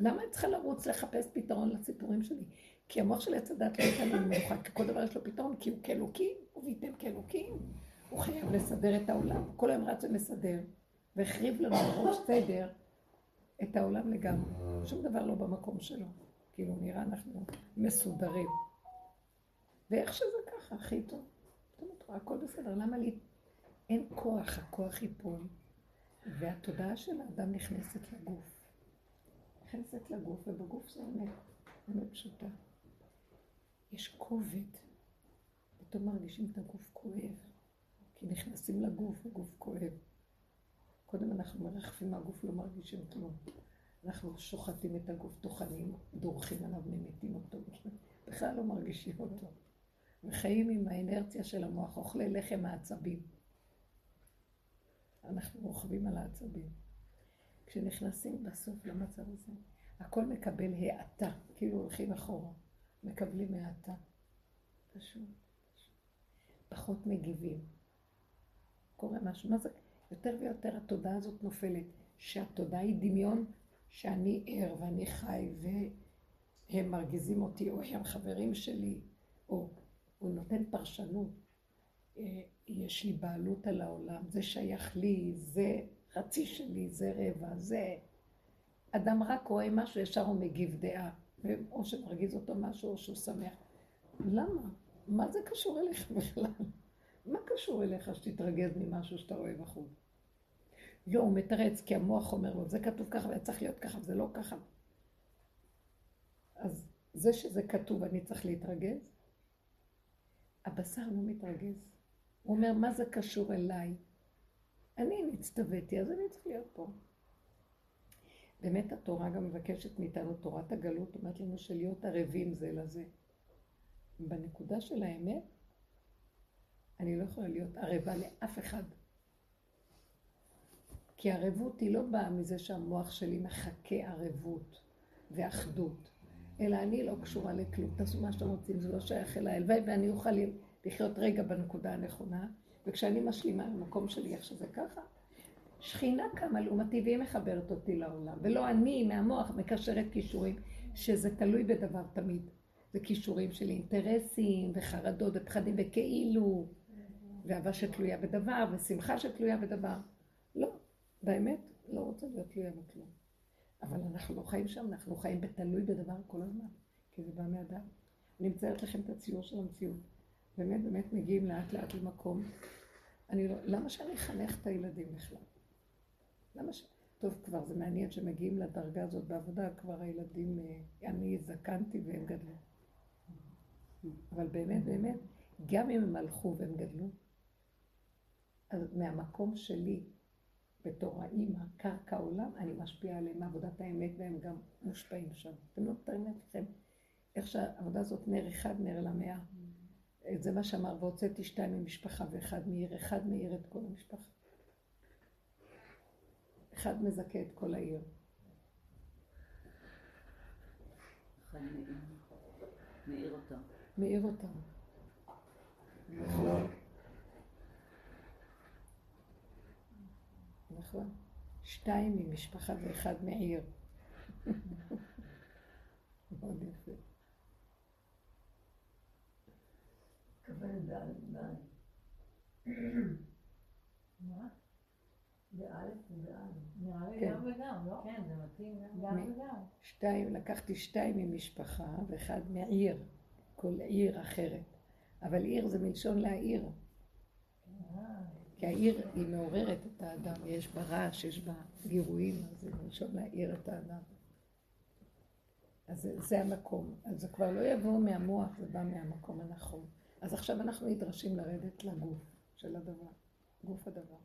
למה אני צריכה לרוץ לחפש פתרון לסיפורים שלי? כי המוח של עץ הדת לא ייתן לנו מנוחה, כי כל דבר יש לו פתרון, כי הוא כאלוקים, וייתן כאלוקים. הוא חייב לסדר את העולם. כל היום רץ ומסדר, והחריב לנו בראש סדר את העולם לגמרי. שום דבר לא במקום שלו. כאילו נראה אנחנו מסודרים. ואיך שזה ככה, הכי טוב. פתאום את רואה, הכל בסדר, למה לי? אין כוח, הכוח ייפול, והתודעה של האדם נכנסת לגוף. נכנסת לגוף, ובגוף זה אמת, אמת פשוטה. יש כובד, פתאום מרגישים את הגוף כואב, כי נכנסים לגוף, הגוף כואב. קודם אנחנו מרחפים, הגוף לא מרגישים כלום. אנחנו שוחטים את הגוף, טוחנים, דורכים עליו, ממיתים אותו, בכלל לא מרגישים אותו. וחיים עם האנרציה של המוח, אוכלי לחם העצבים. אנחנו רוכבים על העצבים. כשנכנסים בסוף למצב הזה, הכל מקבל האטה, כאילו הולכים אחורה, מקבלים האטה. פשוט, פשוט. פחות מגיבים. קורה משהו, מה זה? יותר ויותר התודעה הזאת נופלת, שהתודעה היא דמיון שאני ער ואני חי והם מרגיזים אותי, או הם חברים שלי, או הוא נותן פרשנות. אה, יש לי בעלות על העולם, זה שייך לי, זה חצי שלי, זה רבע, זה... אדם רק רואה משהו, ישר הוא מגיב דעה, או שמרגיז אותו משהו, או שהוא שמח. למה? מה זה קשור אליך בכלל? מה קשור אליך שתתרגז ממשהו שאתה רואה בחוץ? לא, הוא מתרץ, כי המוח אומר לו, זה כתוב ככה וזה צריך להיות ככה וזה לא ככה. אז זה שזה כתוב, אני צריך להתרגז? הבשר לא מתרגז. הוא אומר, מה זה קשור אליי? אני נצטוויתי, אז אני צריך להיות פה. באמת התורה גם מבקשת מאיתנו, תורת הגלות אומרת לנו של להיות ערבים זה לזה. בנקודה של האמת, אני לא יכולה להיות ערבה לאף אחד. כי ערבות היא לא באה מזה שהמוח שלי מחכה ערבות ואחדות, אלא אני לא קשורה לכלום. תעשו מה שאתם רוצים, זה לא שייך אליי. הלוואי ואני אוכל לחיות רגע בנקודה הנכונה, וכשאני משלימה למקום שלי איך שזה ככה, שכינה קמה לעומתי והיא מחברת אותי לעולם, ולא אני מהמוח מקשרת כישורים, שזה תלוי בדבר תמיד. זה כישורים של אינטרסים וחרדות ופחדים וכאילו, ואהבה שתלויה בדבר ושמחה שתלויה בדבר. לא, באמת לא רוצה להיות תלויה בכלום. אבל אנחנו לא חיים שם, אנחנו חיים בתלוי בדבר כל הזמן, כי זה בא מאדם. אני מציירת לכם את הציור של המציאות. באמת באמת מגיעים לאט לאט למקום. אני לא, למה שאני אחנך את הילדים בכלל? למה ש... טוב, כבר זה מעניין שמגיעים לדרגה הזאת בעבודה, כבר הילדים, אה, אני זקנתי והם גדלו. אבל באמת, באמת, גם אם הם הלכו והם גדלו, אז מהמקום שלי, בתור האימא, קרקע עולם, אני משפיעה עליהם מעבודת האמת והם גם מושפעים שם. אתם לא מתארים לעצמכם איך שהעבודה הזאת נר אחד, נר למאה. זה מה שאמר, והוצאתי שתיים ממשפחה ואחד מעיר, אחד מעיר את כל המשפחה. אחד מזכה את כל העיר. מאיר אותם. מאיר אותם. נכון. נכון. שתיים ממשפחה ואחד מעיר. מאוד יפה. שתיים, לקחתי שתיים ממשפחה ואחד מעיר, כל עיר אחרת. אבל עיר זה מלשון להעיר. כי העיר היא מעוררת את האדם, יש בה רעש, יש בה גירויים, אז זה מלשון להעיר את האדם. אז זה, זה המקום. אז זה כבר לא יבוא מהמוח, זה בא מהמקום הנכון. אז עכשיו אנחנו נדרשים לרדת לגוף של הדבר, גוף הדבר.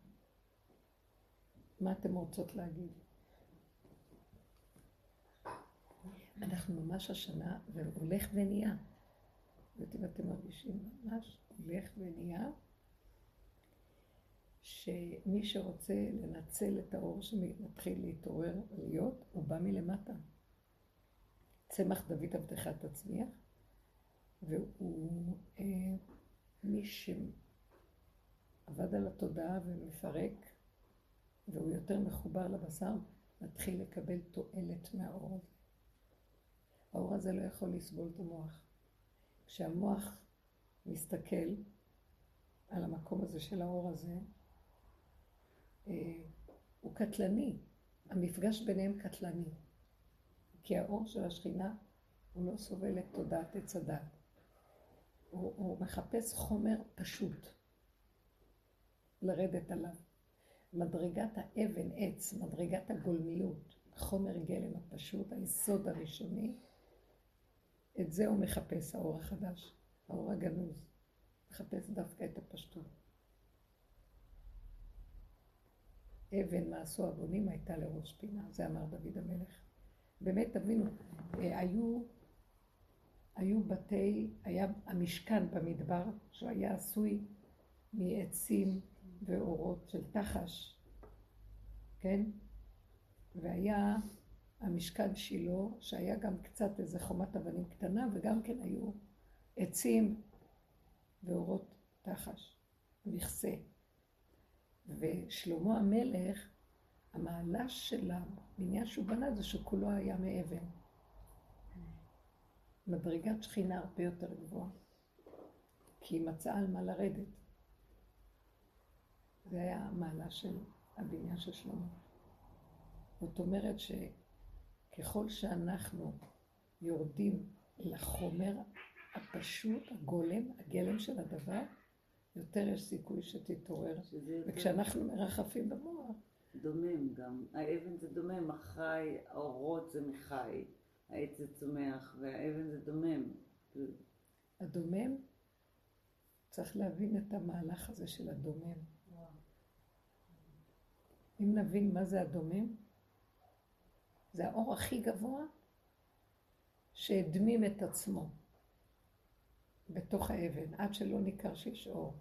מה אתם רוצות להגיד? אנחנו ממש השנה, והולך ונהיה. לא יודעת אם אתם מרגישים, ממש הולך ונהיה, שמי שרוצה לנצל את האור שמתחיל להתעורר, להיות, הוא בא מלמטה. צמח דוד עבדך תצמיח, והוא אה, מי שעבד על התודעה ומפרק, והוא יותר מחובר לבשר, מתחיל לקבל תועלת מהאור הזה. האור הזה לא יכול לסבול את המוח. כשהמוח מסתכל על המקום הזה של האור הזה, הוא קטלני. המפגש ביניהם קטלני. כי האור של השכינה הוא לא סובל את תודעת עץ הדת. הוא, הוא מחפש חומר פשוט לרדת עליו. מדרגת האבן עץ, מדרגת הגולמיות, חומר גלם הפשוט, היסוד הראשוני, את זה הוא מחפש, האור החדש, האור הגנוז. מחפש דווקא את הפשטות. אבן מעשו הבונים הייתה לראש פינה, זה אמר דוד המלך. באמת, תבינו, אה, היו, היו בתי, היה המשכן במדבר, שהיה עשוי מעצים ואורות של תחש, כן? והיה המשכן שילה, שהיה גם קצת איזה חומת אבנים קטנה, וגם כן היו עצים ואורות תחש, מכסה. ושלמה המלך, המעלה של הבניין שהוא בנה זה שכולו היה מאבן. מדרגת שכינה הרבה יותר גבוהה, כי היא מצאה על מה לרדת. זה היה המעלה של הבניין של שלמה. זאת אומרת שככל שאנחנו יורדים לחומר הפשוט, הגולם, הגלם של הדבר, יותר יש סיכוי שתתעורר. וכשאנחנו מרחפים במוח. דומם גם. האבן זה דומם, החי, האורות זה מחי, העץ זה צומח, והאבן זה דומם. הדומם, צריך להבין את המהלך הזה של הדומם. אם נבין מה זה הדומם, זה האור הכי גבוה שהדמים את עצמו. בתוך האבן, עד שלא ניכר שיש אור.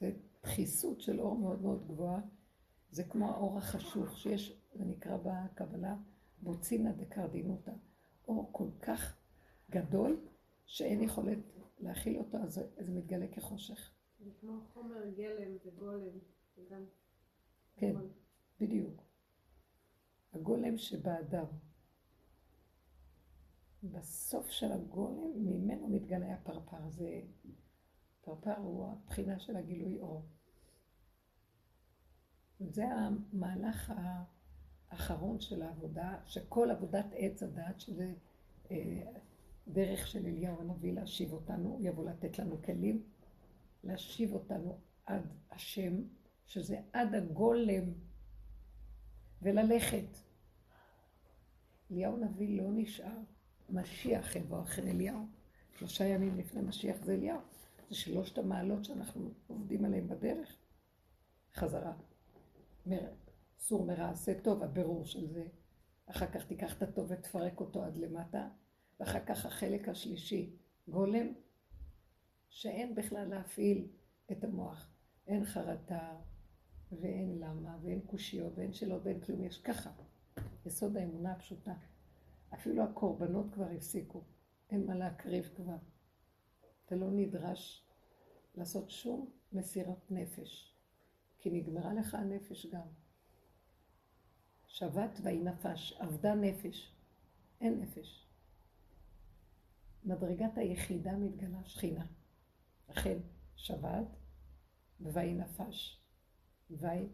זה דחיסות של אור מאוד מאוד גבוהה. זה כמו האור החשוך שיש, זה נקרא בקבלה, בוצינה דקרדינותא. אור כל כך גדול, שאין יכולת להכיל אותו, אז זה, זה מתגלה כחושך. זה כמו חומר גלם וגולם. כן, בדיוק. הגולם שבאדם. בסוף של הגולם, ממנו מתגלה הפרפר. זה... פרפר הוא הבחינה של הגילוי אור. זה המהלך האחרון של העבודה, שכל עבודת עץ הדת, שזה אה, דרך של אליהו הנביא להשיב אותנו, הוא יבוא לתת לנו כלים, להשיב אותנו עד השם, שזה עד הגולם, וללכת. אליהו הנביא לא נשאר. משיח יבוא אחרי אליהו. שלושה ימים לפני משיח זה אליהו. זה שלושת המעלות שאנחנו עובדים עליהן בדרך. חזרה. מר... סור מרע עשה טוב, הבירור של זה. אחר כך תיקח את הטוב ותפרק אותו עד למטה. ואחר כך החלק השלישי, גולם, שאין בכלל להפעיל את המוח. אין חרטה, ואין למה, ואין קושיות, ואין שאלות, ואין כלום. יש ככה. יסוד האמונה הפשוטה. אפילו הקורבנות כבר הפסיקו, אין מה להקריב כבר. אתה לא נדרש לעשות שום מסירת נפש, כי נגמרה לך הנפש גם. שבת ויהי נפש, אבדה נפש, אין נפש. מדרגת היחידה מתגלה שכינה. לכן שבת ויהי נפש. ויהי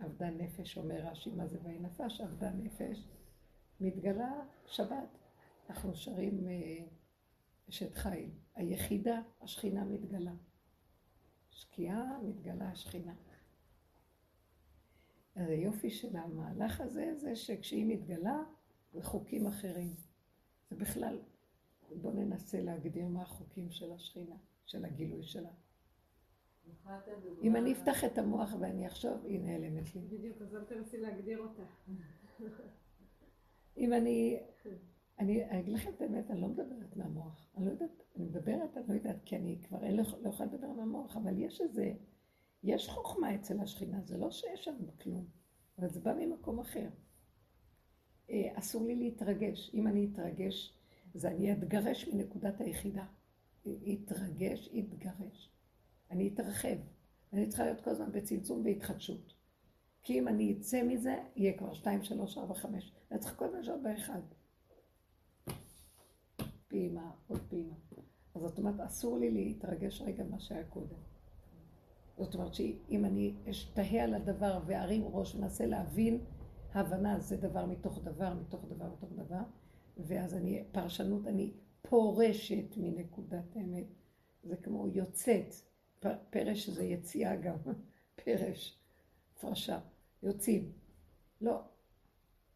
אבדה נפש, אומר רש"י, מה זה ויהי נפש? אבדה נפש. מתגלה שבת. אנחנו שרים אה, אשת חיל. היחידה, השכינה מתגלה. שקיעה, מתגלה השכינה. אז היופי של המהלך הזה, זה שכשהיא מתגלה, זה חוקים אחרים. זה בכלל, בואו ננסה להגדיר מה החוקים של השכינה, של הגילוי שלה. אם אני אפתח את המוח ואני אחשוב, היא נעלמת לי. בדיוק, אז אל תנסי להגדיר אותה. אם כן. אני... אני אגיד לכם את האמת, אני לא מדברת מהמוח. אני לא יודעת, אני מדברת, אני לא יודעת, כי אני כבר אין, לא, לא יכולה לדבר מהמוח, אבל יש איזה... יש חוכמה אצל השכינה, זה לא שיש שם כלום, אבל זה בא ממקום אחר. אה, אסור לי להתרגש. אם אני אתרגש, אז אני אתגרש מנקודת היחידה. יתרגש, יתגרש. אני אתרחב. אני צריכה להיות כל הזמן בצמצום והתחדשות. כי אם אני אצא מזה, יהיה כבר 2, 3, 4, 5. ואת צריך כל הזמן לשאול באחד. פעימה, עוד פעימה. אז זאת אומרת, אסור לי להתרגש רגע מה שהיה קודם. זאת אומרת שאם אני אשתהה על הדבר וארים ראש ואנסה להבין, הבנה זה דבר מתוך דבר, מתוך דבר, מתוך דבר, ואז אני, פרשנות, אני פורשת מנקודת האמת. זה כמו יוצאת, פרש זה יציאה גם, פרש, פרשה, יוצאים. לא,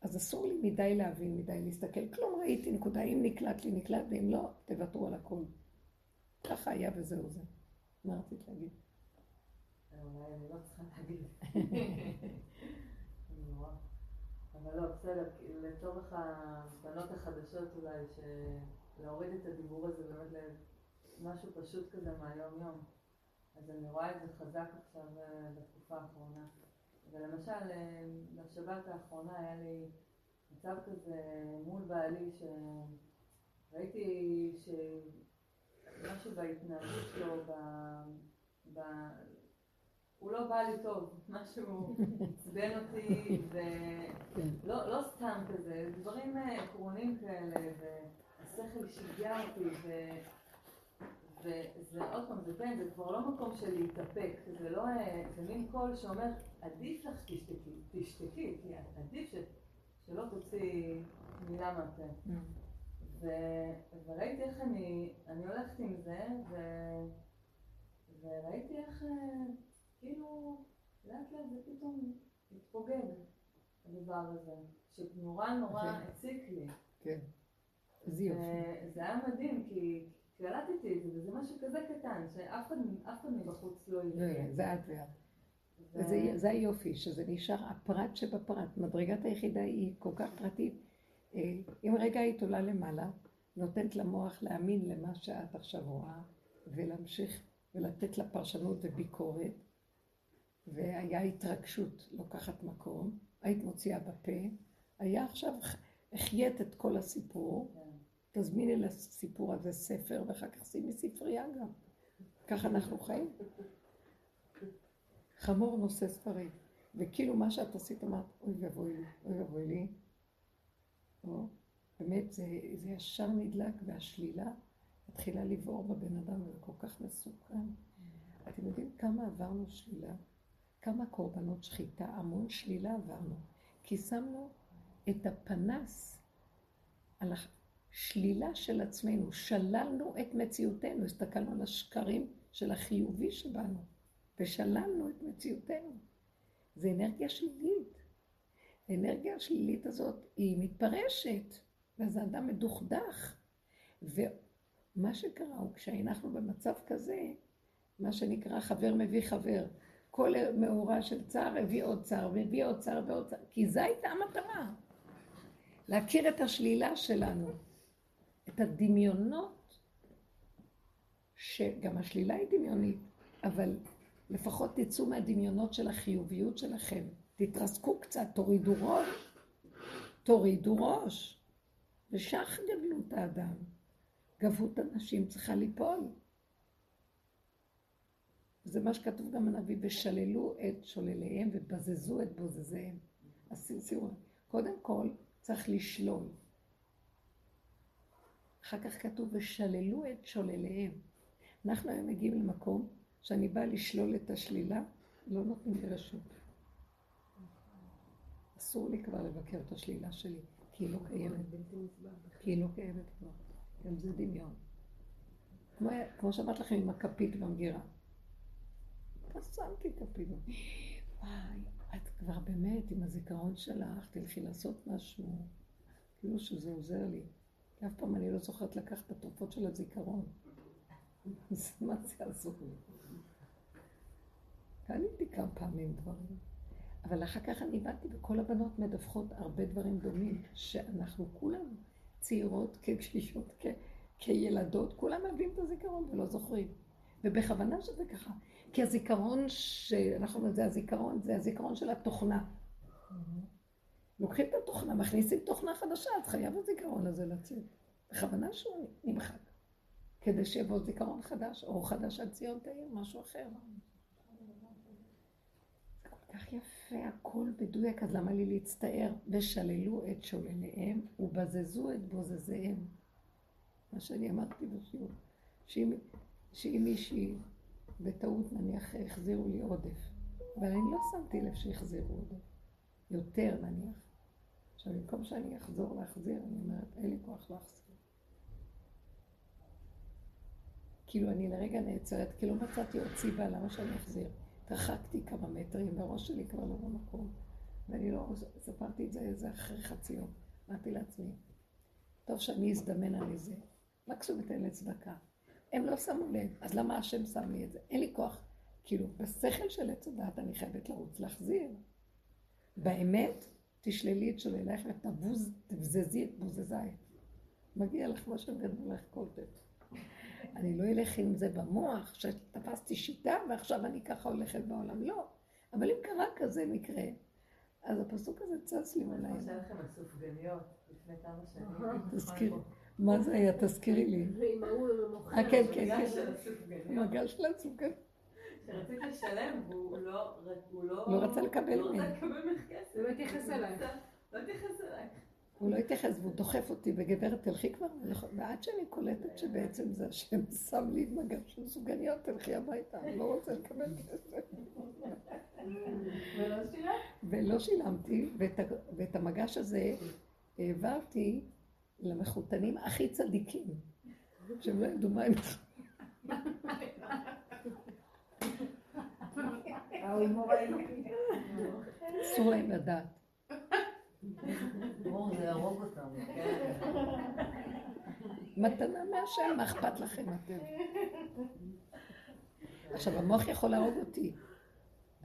אז אסור לי מדי להבין, מדי להסתכל. כלום ראיתי נקודה, אם נקלט לי, נקלט, ואם לא, תוותרו על הכל. ככה היה וזהו זה. מה רצית להגיד? אולי אני לא צריכה להגיד. אבל לא, בסדר, לצורך הבנות החדשות אולי, להוריד את הדיבור הזה באמת למשהו פשוט כזה מהיום יום. אז אני רואה את זה חזק עכשיו אה, בתקופה האחרונה. ולמשל, אה, בשבת האחרונה היה לי מצב כזה מול בעלי שראיתי שמשהו בהתנהגות שלו, ב... ב... הוא לא בא לי טוב, משהו עצבן אותי, ולא לא סתם כזה, דברים אה, עקרוניים כאלה, והשכל שיגע אותי, ו... וזה עוד פעם, זה כן, זה כבר לא מקום של להתאפק, זה לא, אה, זה מין קול שאומר, עדיף לך תשתקי, כי עדיף ש... שלא תוציא מילה מהפה. ו... וראיתי איך אני, אני הולכת עם זה, ו... וראיתי איך אה, כאילו לאט לאט זה פתאום התפוגג, הדבר הזה, שנורא נורא כן. הציק לי. כן. וזה היה מדהים, כי קלטתי את זה, וזה משהו כזה קטן, שאף אחד, מבחוץ לא יראה. זה- זה את ואת. וזה זה היופי, שזה נשאר הפרט שבפרט. מדרגת היחידה היא כל כך פרטית. אה, אם רגע היית עולה למעלה, נותנת למוח להאמין למה שאת עכשיו רואה, ולהמשיך ולתת לה פרשנות וביקורת, והיה התרגשות לוקחת מקום, היית מוציאה בפה, היה עכשיו, החיית את כל הסיפור. תזמיני לסיפור הזה ספר, ואחר כך שימי ספרייה גם. ככה אנחנו חיים. חמור נושא ספרים. וכאילו מה שאת עשית אמרת, אוי ואבוי לי, אוי ואבוי לי. או, באמת, זה, זה ישר נדלק, והשלילה מתחילה לבעור בבן אדם, וזה כל כך מסוכן. אתם יודעים כמה עברנו שלילה? כמה קורבנות שחיטה, המון שלילה עברנו. כי שמנו את הפנס על השלילה של עצמנו, שללנו את מציאותנו, הסתכלנו על השקרים של החיובי שבנו, ושללנו את מציאותנו. זה אנרגיה שלילית. האנרגיה השלילית הזאת היא מתפרשת, ואז האדם מדוכדך. ומה שקרה הוא כשאנחנו במצב כזה, מה שנקרא חבר מביא חבר. כל מאורע של צער הביא עוד צער, והביא עוד צער ועוד צער, כי זו הייתה המטרה. להכיר את השלילה שלנו, את הדמיונות, שגם השלילה היא דמיונית, אבל לפחות תצאו מהדמיונות של החיוביות שלכם. תתרסקו קצת, תורידו ראש, תורידו ראש. ושך גדלות האדם. גבות הנשים צריכה ליפול. זה מה שכתוב גם בנביא, ושללו את שולליהם ובזזו את בוזזיהם. אז תראו, קודם כל צריך לשלול. אחר כך כתוב, ושללו את שולליהם. אנחנו היום מגיעים למקום שאני באה לשלול את השלילה, לא נותנים לי רשות. אסור לי כבר לבקר את השלילה שלי, כי היא לא קיימת. כי היא לא קיימת כבר. גם זה דמיון. כמו, כמו שאמרת לכם עם הכפית במגירה. שמתי כפית. וואי, את כבר באמת עם הזיכרון שלך, תלכי לעשות משהו. כאילו שזה עוזר לי. אף פעם אני לא זוכרת לקחת את התרופות של הזיכרון. אז מה זה יעזור לי? קניתי כמה פעמים דברים. אבל אחר כך אני באתי, וכל הבנות מדווחות הרבה דברים דומים, שאנחנו כולם צעירות, כקשישות, כ- כילדות, כולם מאבדים את הזיכרון ולא זוכרים. ובכוונה שזה ככה. כי הזיכרון שאנחנו אומרים, זה הזיכרון, זה הזיכרון של התוכנה. לוקחים את התוכנה, מכניסים תוכנה חדשה, אז חייב הזיכרון הזה לצאת. בכוונה שהוא נמחק. כדי שיבוא זיכרון חדש, או חדש על ציון תאיר, משהו אחר. כל כך יפה, הכל מדויק, אז למה לי להצטער? ושללו את שולליהם ובזזו את בוזזיהם. מה שאני אמרתי בשיעור, שאם, שאם מישהי בטעות נניח החזירו לי עודף, אבל אני לא שמתי לב שהחזירו עודף, יותר נניח. עכשיו במקום שאני אחזור להחזיר, אני אומרת, אין לי כוח להחזיר. כאילו אני לרגע נעצרת, כי לא מצאתי עוד סיבה למה שאני אחזיר. התרחקתי כמה מטרים, והראש שלי כבר לא במקום. ואני לא, ספרתי את זה איזה אחרי חצי יום. אמרתי לעצמי, טוב שאני אזדמן על איזה, מקסימום אתן לצדקה. הם לא שמו לב, אז למה השם שם לי את זה? אין לי כוח. כאילו, בשכל של עץ הדעת אני חייבת לרוץ להחזיר. באמת, תשללי את שוללייך ותבוז, תבזזי את בוזזייך. מגיע לך מה שגדול לך קוטט. אני לא אלך עם זה במוח, שתפסתי שיטה ועכשיו אני ככה הולכת בעולם. לא. אבל אם קרה כזה מקרה, אז הפסוק הזה צץ לי מול אני העיניים. עושה לכם הסופגניות לפני כמה שנים. תזכירי. מה זה היה? תזכירי לי. ועם ההוא מוכר. אה, כן, כן, כן. של הסופגניות. שרציתי לשלם והוא לא... הוא לא... לא רצה לקבל לא רצה ממני. לקבל ממך כסף. הוא לא התייחס אלייך. לא התייחס אליי. הוא לא התייחס והוא דוחף אותי, וגברת תלכי כבר, ועד שאני קולטת שבעצם זה השם שם לי מגל של סוגניות, תלכי הביתה, אני לא רוצה לקבל כסף. ולא? ולא שילמתי, ואת המגש הזה העברתי למחותנים הכי צדיקים, שהם לא ידעו מה הם ההומור האלוקי. אסור להם לדעת. כן. מתנה מהשם, מה אכפת לכם אתם? עכשיו, המוח יכול להרוג אותי,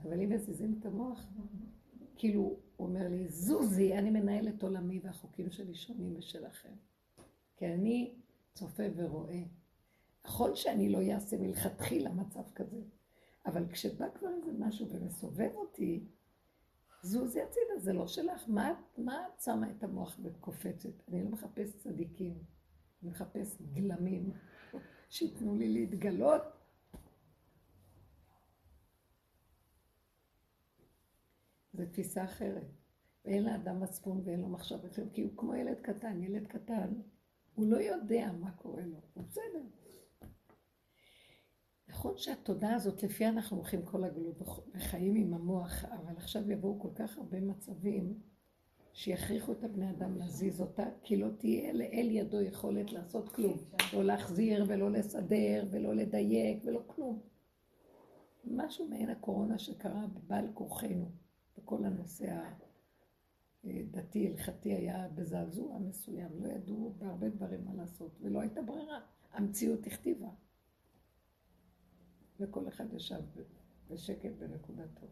אבל אם מזיזים את המוח, כאילו, הוא אומר לי, זוזי, אני מנהל את עולמי והחוקים שלי שונים משלכם. כי אני צופה ורואה. יכול שאני לא אעשה מלכתחילה מצב כזה, אבל כשבא כבר איזה משהו ומסובב אותי, זוזי הצידה, זה לא שלך. מה, מה את שמה את המוח וקופצת? אני לא מחפש צדיקים, אני מחפש גלמים שייתנו לי להתגלות. זו תפיסה אחרת. ואין לאדם מצפון ואין לו מחשב בכלל, כי הוא כמו ילד קטן. ילד קטן, הוא לא יודע מה קורה לו, הוא בסדר. נכון שהתודעה הזאת, לפיה אנחנו הולכים כל הגלות וחיים עם המוח, אבל עכשיו יבואו כל כך הרבה מצבים שיכריחו את הבני אדם להזיז אותה, כי לא תהיה לאל ידו יכולת לעשות כלום. לא להחזיר ולא לסדר ולא לדייק ולא כלום. משהו מעין הקורונה שקרה בעל כורחנו, וכל הנושא הדתי, הלכתי היה בזעזוע מסוים, לא ידעו בהרבה דברים מה לעשות, ולא הייתה ברירה, המציאות הכתיבה. וכל אחד ישב בשקט בנקודתו.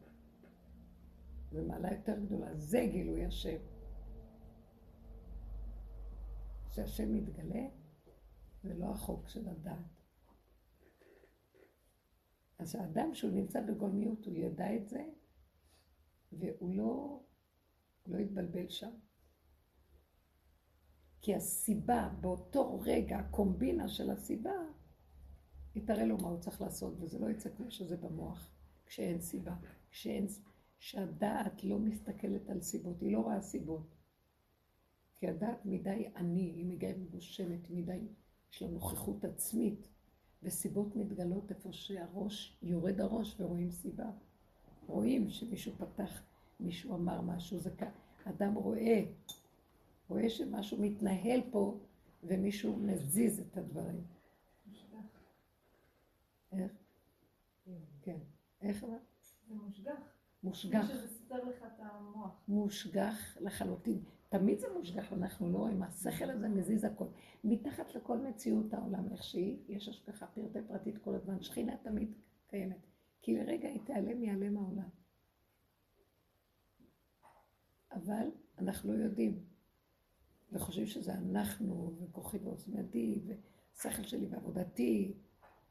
זו מעלה יותר גדולה, זה גילוי השם. שהשם מתגלה, ולא החוק של הדעת. אז האדם שהוא נמצא בגולמיות, הוא ידע את זה, והוא לא, לא יתבלבל שם. כי הסיבה, באותו רגע, הקומבינה של הסיבה, היא תראה לו מה הוא צריך לעשות, וזה לא יצא כמו שזה במוח, כשאין סיבה. כשאין, כשהדעת לא מסתכלת על סיבות, היא לא רואה סיבות. כי הדעת מדי עני, היא מדי מגושמת, מדי, יש לה נוכחות עצמית, וסיבות מתגלות איפה שהראש, יורד הראש ורואים סיבה. רואים שמישהו פתח, מישהו אמר משהו, זה כ... אדם רואה, רואה שמשהו מתנהל פה ומישהו מזיז את הדברים. איך? כן. איך אמרת? זה מושגח. מושגח. שזה סותר לך את המוח. מושגח לחלוטין. תמיד זה מושגח, אנחנו לא רואים, השכל הזה מזיז הכל. מתחת לכל מציאות העולם איך שהיא, יש השגחה פרטי פרטית כל הזמן. שכינה תמיד קיימת. כי לרגע היא תיעלם, ייעלם העולם. אבל אנחנו לא יודעים. וחושבים שזה אנחנו, וכוחי ועוצמתי, ושכל שלי ועבודתי,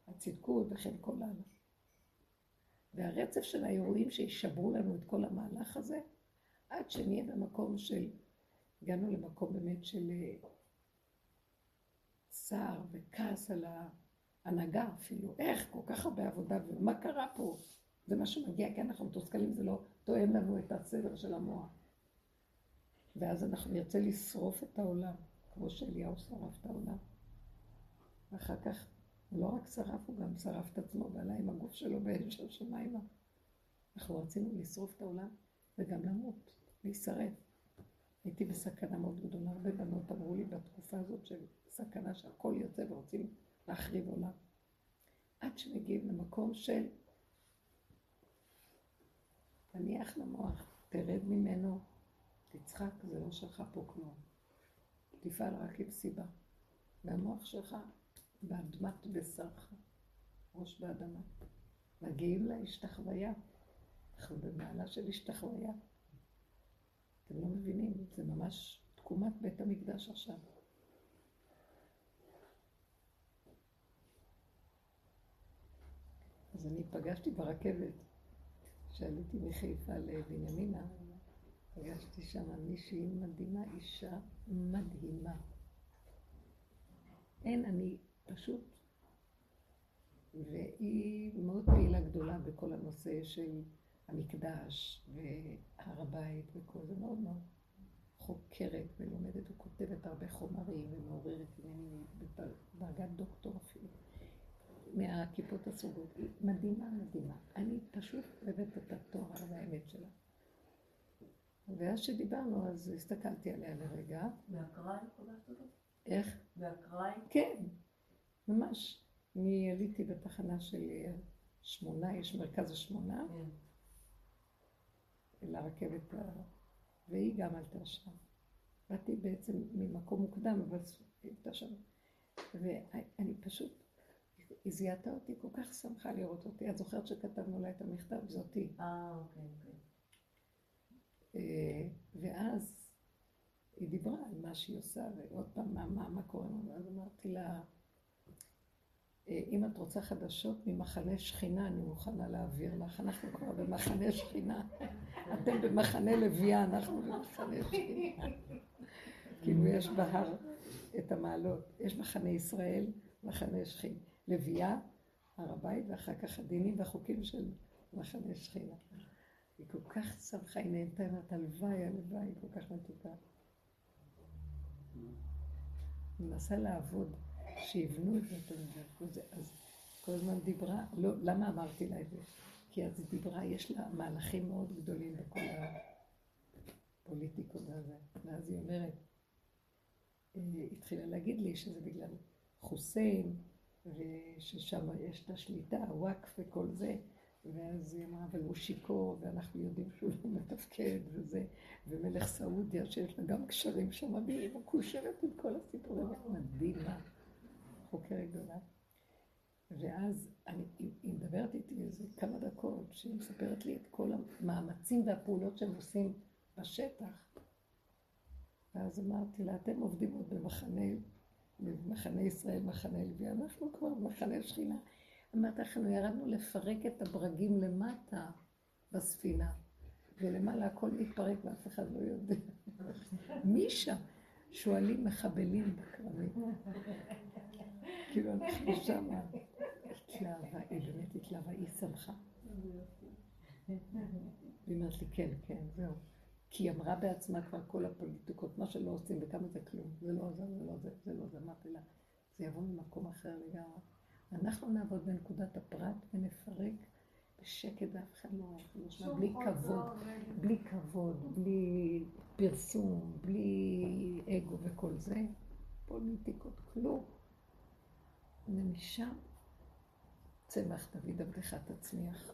הצדקות וכן כל הלאה. והרצף של האירועים שישברו לנו את כל המהלך הזה, עד שנהיה במקום של, הגענו למקום באמת של אה, צער וכעס על ההנהגה אפילו, איך כל כך הרבה עבודה ומה קרה פה? זה מה שמגיע כי אנחנו מתוסכלים, זה לא תואם לנו את הסדר של המוח. ואז אנחנו נרצה לשרוף את העולם, כמו שאליהו שרף את העולם. ואחר כך לא רק שרף, הוא גם שרף את עצמו ועלה עם הגוף שלו באש שמיימה. אנחנו רצינו לשרוף את העולם וגם למות, להישרף. הייתי בסכנה מאוד גדולה. הרבה בנות אמרו לי בתקופה הזאת של סכנה שהכל יוצא ורוצים להחריב עולם. עד שמגיעים למקום של תניח למוח, תרד ממנו, תצחק, זה לא שלך פה כלום. תפעל רק עם סיבה. והמוח שלך באדמת בשרך, ראש באדמה. מגיעים להשתחוויה. אנחנו במעלה של השתחוויה. אתם לא מבינים, זה ממש תקומת בית המקדש עכשיו. אז אני פגשתי ברכבת, שעליתי מחיפה לבנימינה, פגשתי שם מישהי מדהימה, אישה מדהימה. אין, אני פשוט, והיא מאוד פעילה גדולה בכל הנושא של המקדש והר הבית וכל זה, מאוד מאוד חוקרת ולומדת וכותבת הרבה חומרים ומעוררת עניינים בדרגת דוקטור אפילו. מהכיפות הסוגות. היא מדהימה, מדהימה. אני פשוט אוהבת את התואר והאמת שלה. ואז שדיברנו, אז הסתכלתי עליה לרגע. באקראי פגשת אותו? איך? באקראי? כן, ממש. אני עליתי בתחנה של שמונה, יש מרכז השמונה, כן. לרכבת, והיא גם עלתה שם. באתי בעצם ממקום מוקדם, אבל היא הייתה שם. ואני פשוט, היא זיהתה אותי, כל כך שמחה לראות אותי. את זוכרת שכתבנו לה את המכתב? זאתי. אה, אוקיי, אוקיי. אה, ואז היא דיברה על מה שהיא עושה, ועוד פעם, מה, מה, מה קורה לנו, ואז אמרתי לה, אה, אם את רוצה חדשות ממחנה שכינה, אני מוכנה להעביר לך. אנחנו כבר במחנה שכינה. אתם במחנה לוויה, אנחנו במחנה שכינה. כאילו יש בהר את המעלות. יש מחנה ישראל, מחנה שכינה. לוויה, הר הבית, ואחר כך הדינים והחוקים של מחנה שכינה. היא כל כך שמחה, היא נהנתה, אמרת, הלוואי, הלוואי, היא כל כך מתוקה. היא מנסה לעבוד, שיבנו את זה, וזה, אז כל הזמן דיברה, לא, למה אמרתי לה את זה? כי אז היא דיברה, יש לה מהלכים מאוד גדולים בכל הפוליטיקות הזה. ואז היא אומרת, היא התחילה להגיד לי שזה בגלל חוסיין, וששם יש את השליטה, הוואקף וכל זה. ואז היא אמרה, אבל הוא שיכור, ואנחנו יודעים שהוא לא מתפקד, וזה, ומלך סעודיה, שיש לה גם קשרים שם, והיא מקושרת עם כל הסיפורים, מדהימה, חוקרת גדולה. ואז אני, היא מדברת איתי איזה כמה דקות, שהיא מספרת לי את כל המאמצים והפעולות שהם עושים בשטח. ואז אמרתי לה, אתם עובדים עוד במחנה, במחנה ישראל, מחנה לוי, אנחנו כבר במחנה שכינה. אמרת, אנחנו ירדנו לפרק את הברגים למטה בספינה, ולמעלה הכל מתפרק ואף אחד לא יודע. מי שם? שואלים מחבלים בקרבים. כאילו אנחנו שמה. התלהבה, היא באמת התלהבה, היא שמחה. והיא אומרת לי, כן, כן, זהו. כי היא אמרה בעצמה כבר כל הפוליטיקות, מה שלא עושים וכמה זה כלום. זה לא זה, זה לא זה, זה לא זה. אמרתי לה, זה יבוא ממקום אחר לגמרי. אנחנו נעבוד בנקודת הפרט ונפרק בשקט ואף אחד לא נשמע, בלי כבוד, בלי כבוד, בלי פרסום, בלי אגו וכל זה, פוליטיקות, כלום. ומשם צמח דוד עבדך תצמיח,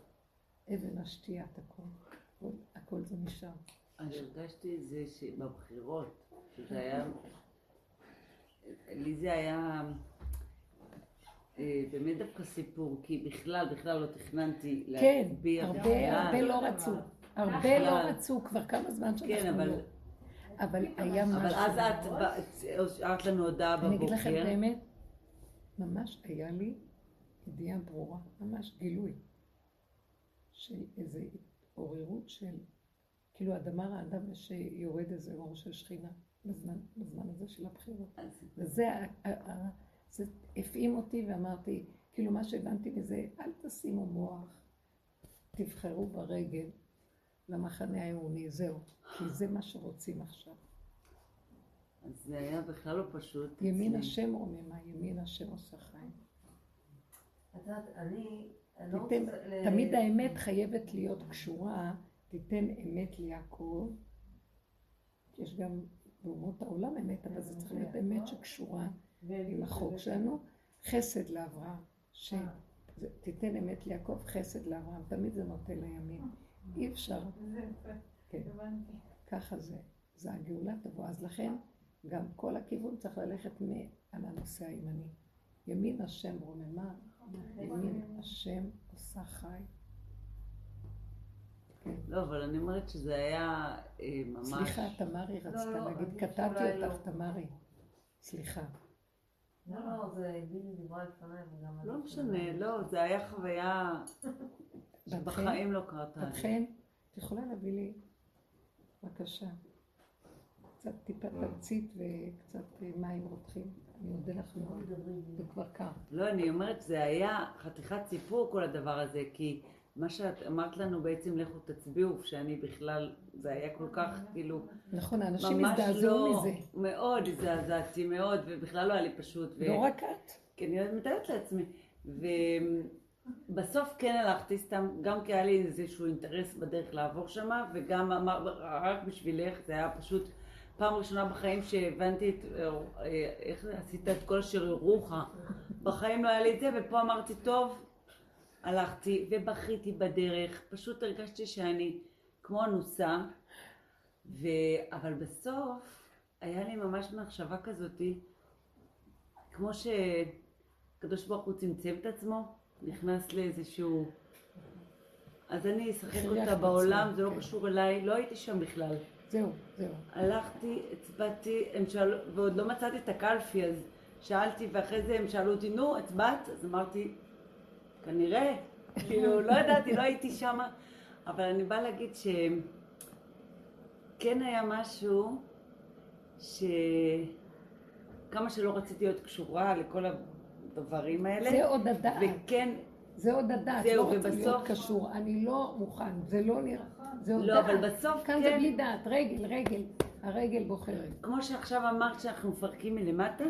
אבן השתיית הכל, הכל, הכל זה משם. אני הרגשתי את זה שבבחירות, שזה היה, לי זה היה אה, באמת דווקא סיפור, כי בכלל, בכלל לא תכננתי כן, להצביע. הרבה, בכלל. הרבה לא רצו, הרבה לא רצו, כבר כמה זמן שאנחנו כן, אבל... לא. אבל היה אבל משהו. אז את לנו הודעה אני אגיד לכם את בבוקר. האמת, ממש היה לי ידיעה ברורה, ממש גילוי של איזו התעוררות של, כאילו אדמה רעדה ושיורד איזה אור של שכינה בזמן, בזמן הזה של הבחירות. וזה זה הפעים אותי ואמרתי, כאילו מה שהבנתי מזה, אל תשימו מוח, תבחרו ברגל למחנה האמוני, זהו, כי זה מה שרוצים עכשיו. אז זה היה בכלל לא פשוט. ימין. השם רוממה, ימין השם עושה חיים. את יודעת, אני... לא תמיד האמת חייבת להיות קשורה, תיתן אמת ליעקב. יש גם באומות העולם אמת, אבל זה צריך להיות אמת שקשורה עם החוק שלנו. חסד לאברהם, שתיתן אמת ליעקב, חסד לאברהם, תמיד זה נוטה לימין. אי אפשר, זה יפה, כן, הבנתי. ככה זה. זה הגאולה תבוא. אז לכן, גם כל הכיוון צריך ללכת על הנושא הימני. ימין השם רוממה, ימין השם עושה חי. לא, אבל אני אומרת שזה היה אה, ממש... סליחה, תמרי רצתה לא, להגיד, קטעתי אותך, לא. תמרי. סליחה. לא, לא, זה בילי דיברה לפניי וגם... לא משנה, לא, זה היה חוויה? שבחיים לא קרתה. חן, את יכולה להביא לי, בבקשה, קצת טיפה תמצית וקצת אה, מים רותחים. אני אודה לך מאוד. זה כבר קר. לא, אני אומרת, זה היה חתיכת סיפור כל הדבר הזה, כי מה שאת אמרת לנו בעצם, לכו תצביעו, שאני בכלל, זה היה כל כך, כאילו, נכון, האנשים ממש הזדעזעו לא, מזה. מאוד הזדעזעתי מאוד, ובכלל לא היה לי פשוט. לא רק את. כי אני מתארת לעצמי. ובסוף כן הלכתי סתם, גם כי היה לי איזשהו אינטרס בדרך לעבור שמה, וגם אמר, רק בשבילך, זה היה פשוט פעם ראשונה בחיים שהבנתי את, אה, איך עשית את כל אשר יורוך. בחיים לא היה לי את זה, ופה אמרתי, טוב, הלכתי ובכיתי בדרך, פשוט הרגשתי שאני כמו אנוסה, ו... אבל בסוף היה לי ממש מחשבה כזאתי, כמו שקדוש ברוך הוא צמצם את עצמו, נכנס לאיזשהו... אז אני אשחק אותה בעולם, זה לא כן. קשור אליי, לא הייתי שם בכלל. זהו, זהו. הלכתי, הצבעתי, הם שאלו, ועוד לא מצאתי את הקלפי, אז שאלתי, ואחרי זה הם שאלו אותי, נו, הצבעת? אז אמרתי, כנראה, כאילו, לא ידעתי, לא הייתי שמה, אבל אני באה להגיד שכן היה משהו, שכמה שלא רציתי להיות קשורה לכל הדברים האלה, זה עוד הדעת. וכן, זה עוד הדעת. זהו, לא רוצה להיות ובסוף- קשור. אני לא מוכן. זה לא נראה. זה לא, דעת. אבל בסוף כאן זה כן. בלי דעת. רגל, רגל. הרגל בוחרת. כמו שעכשיו אמרת שאנחנו מפרקים מלמטה,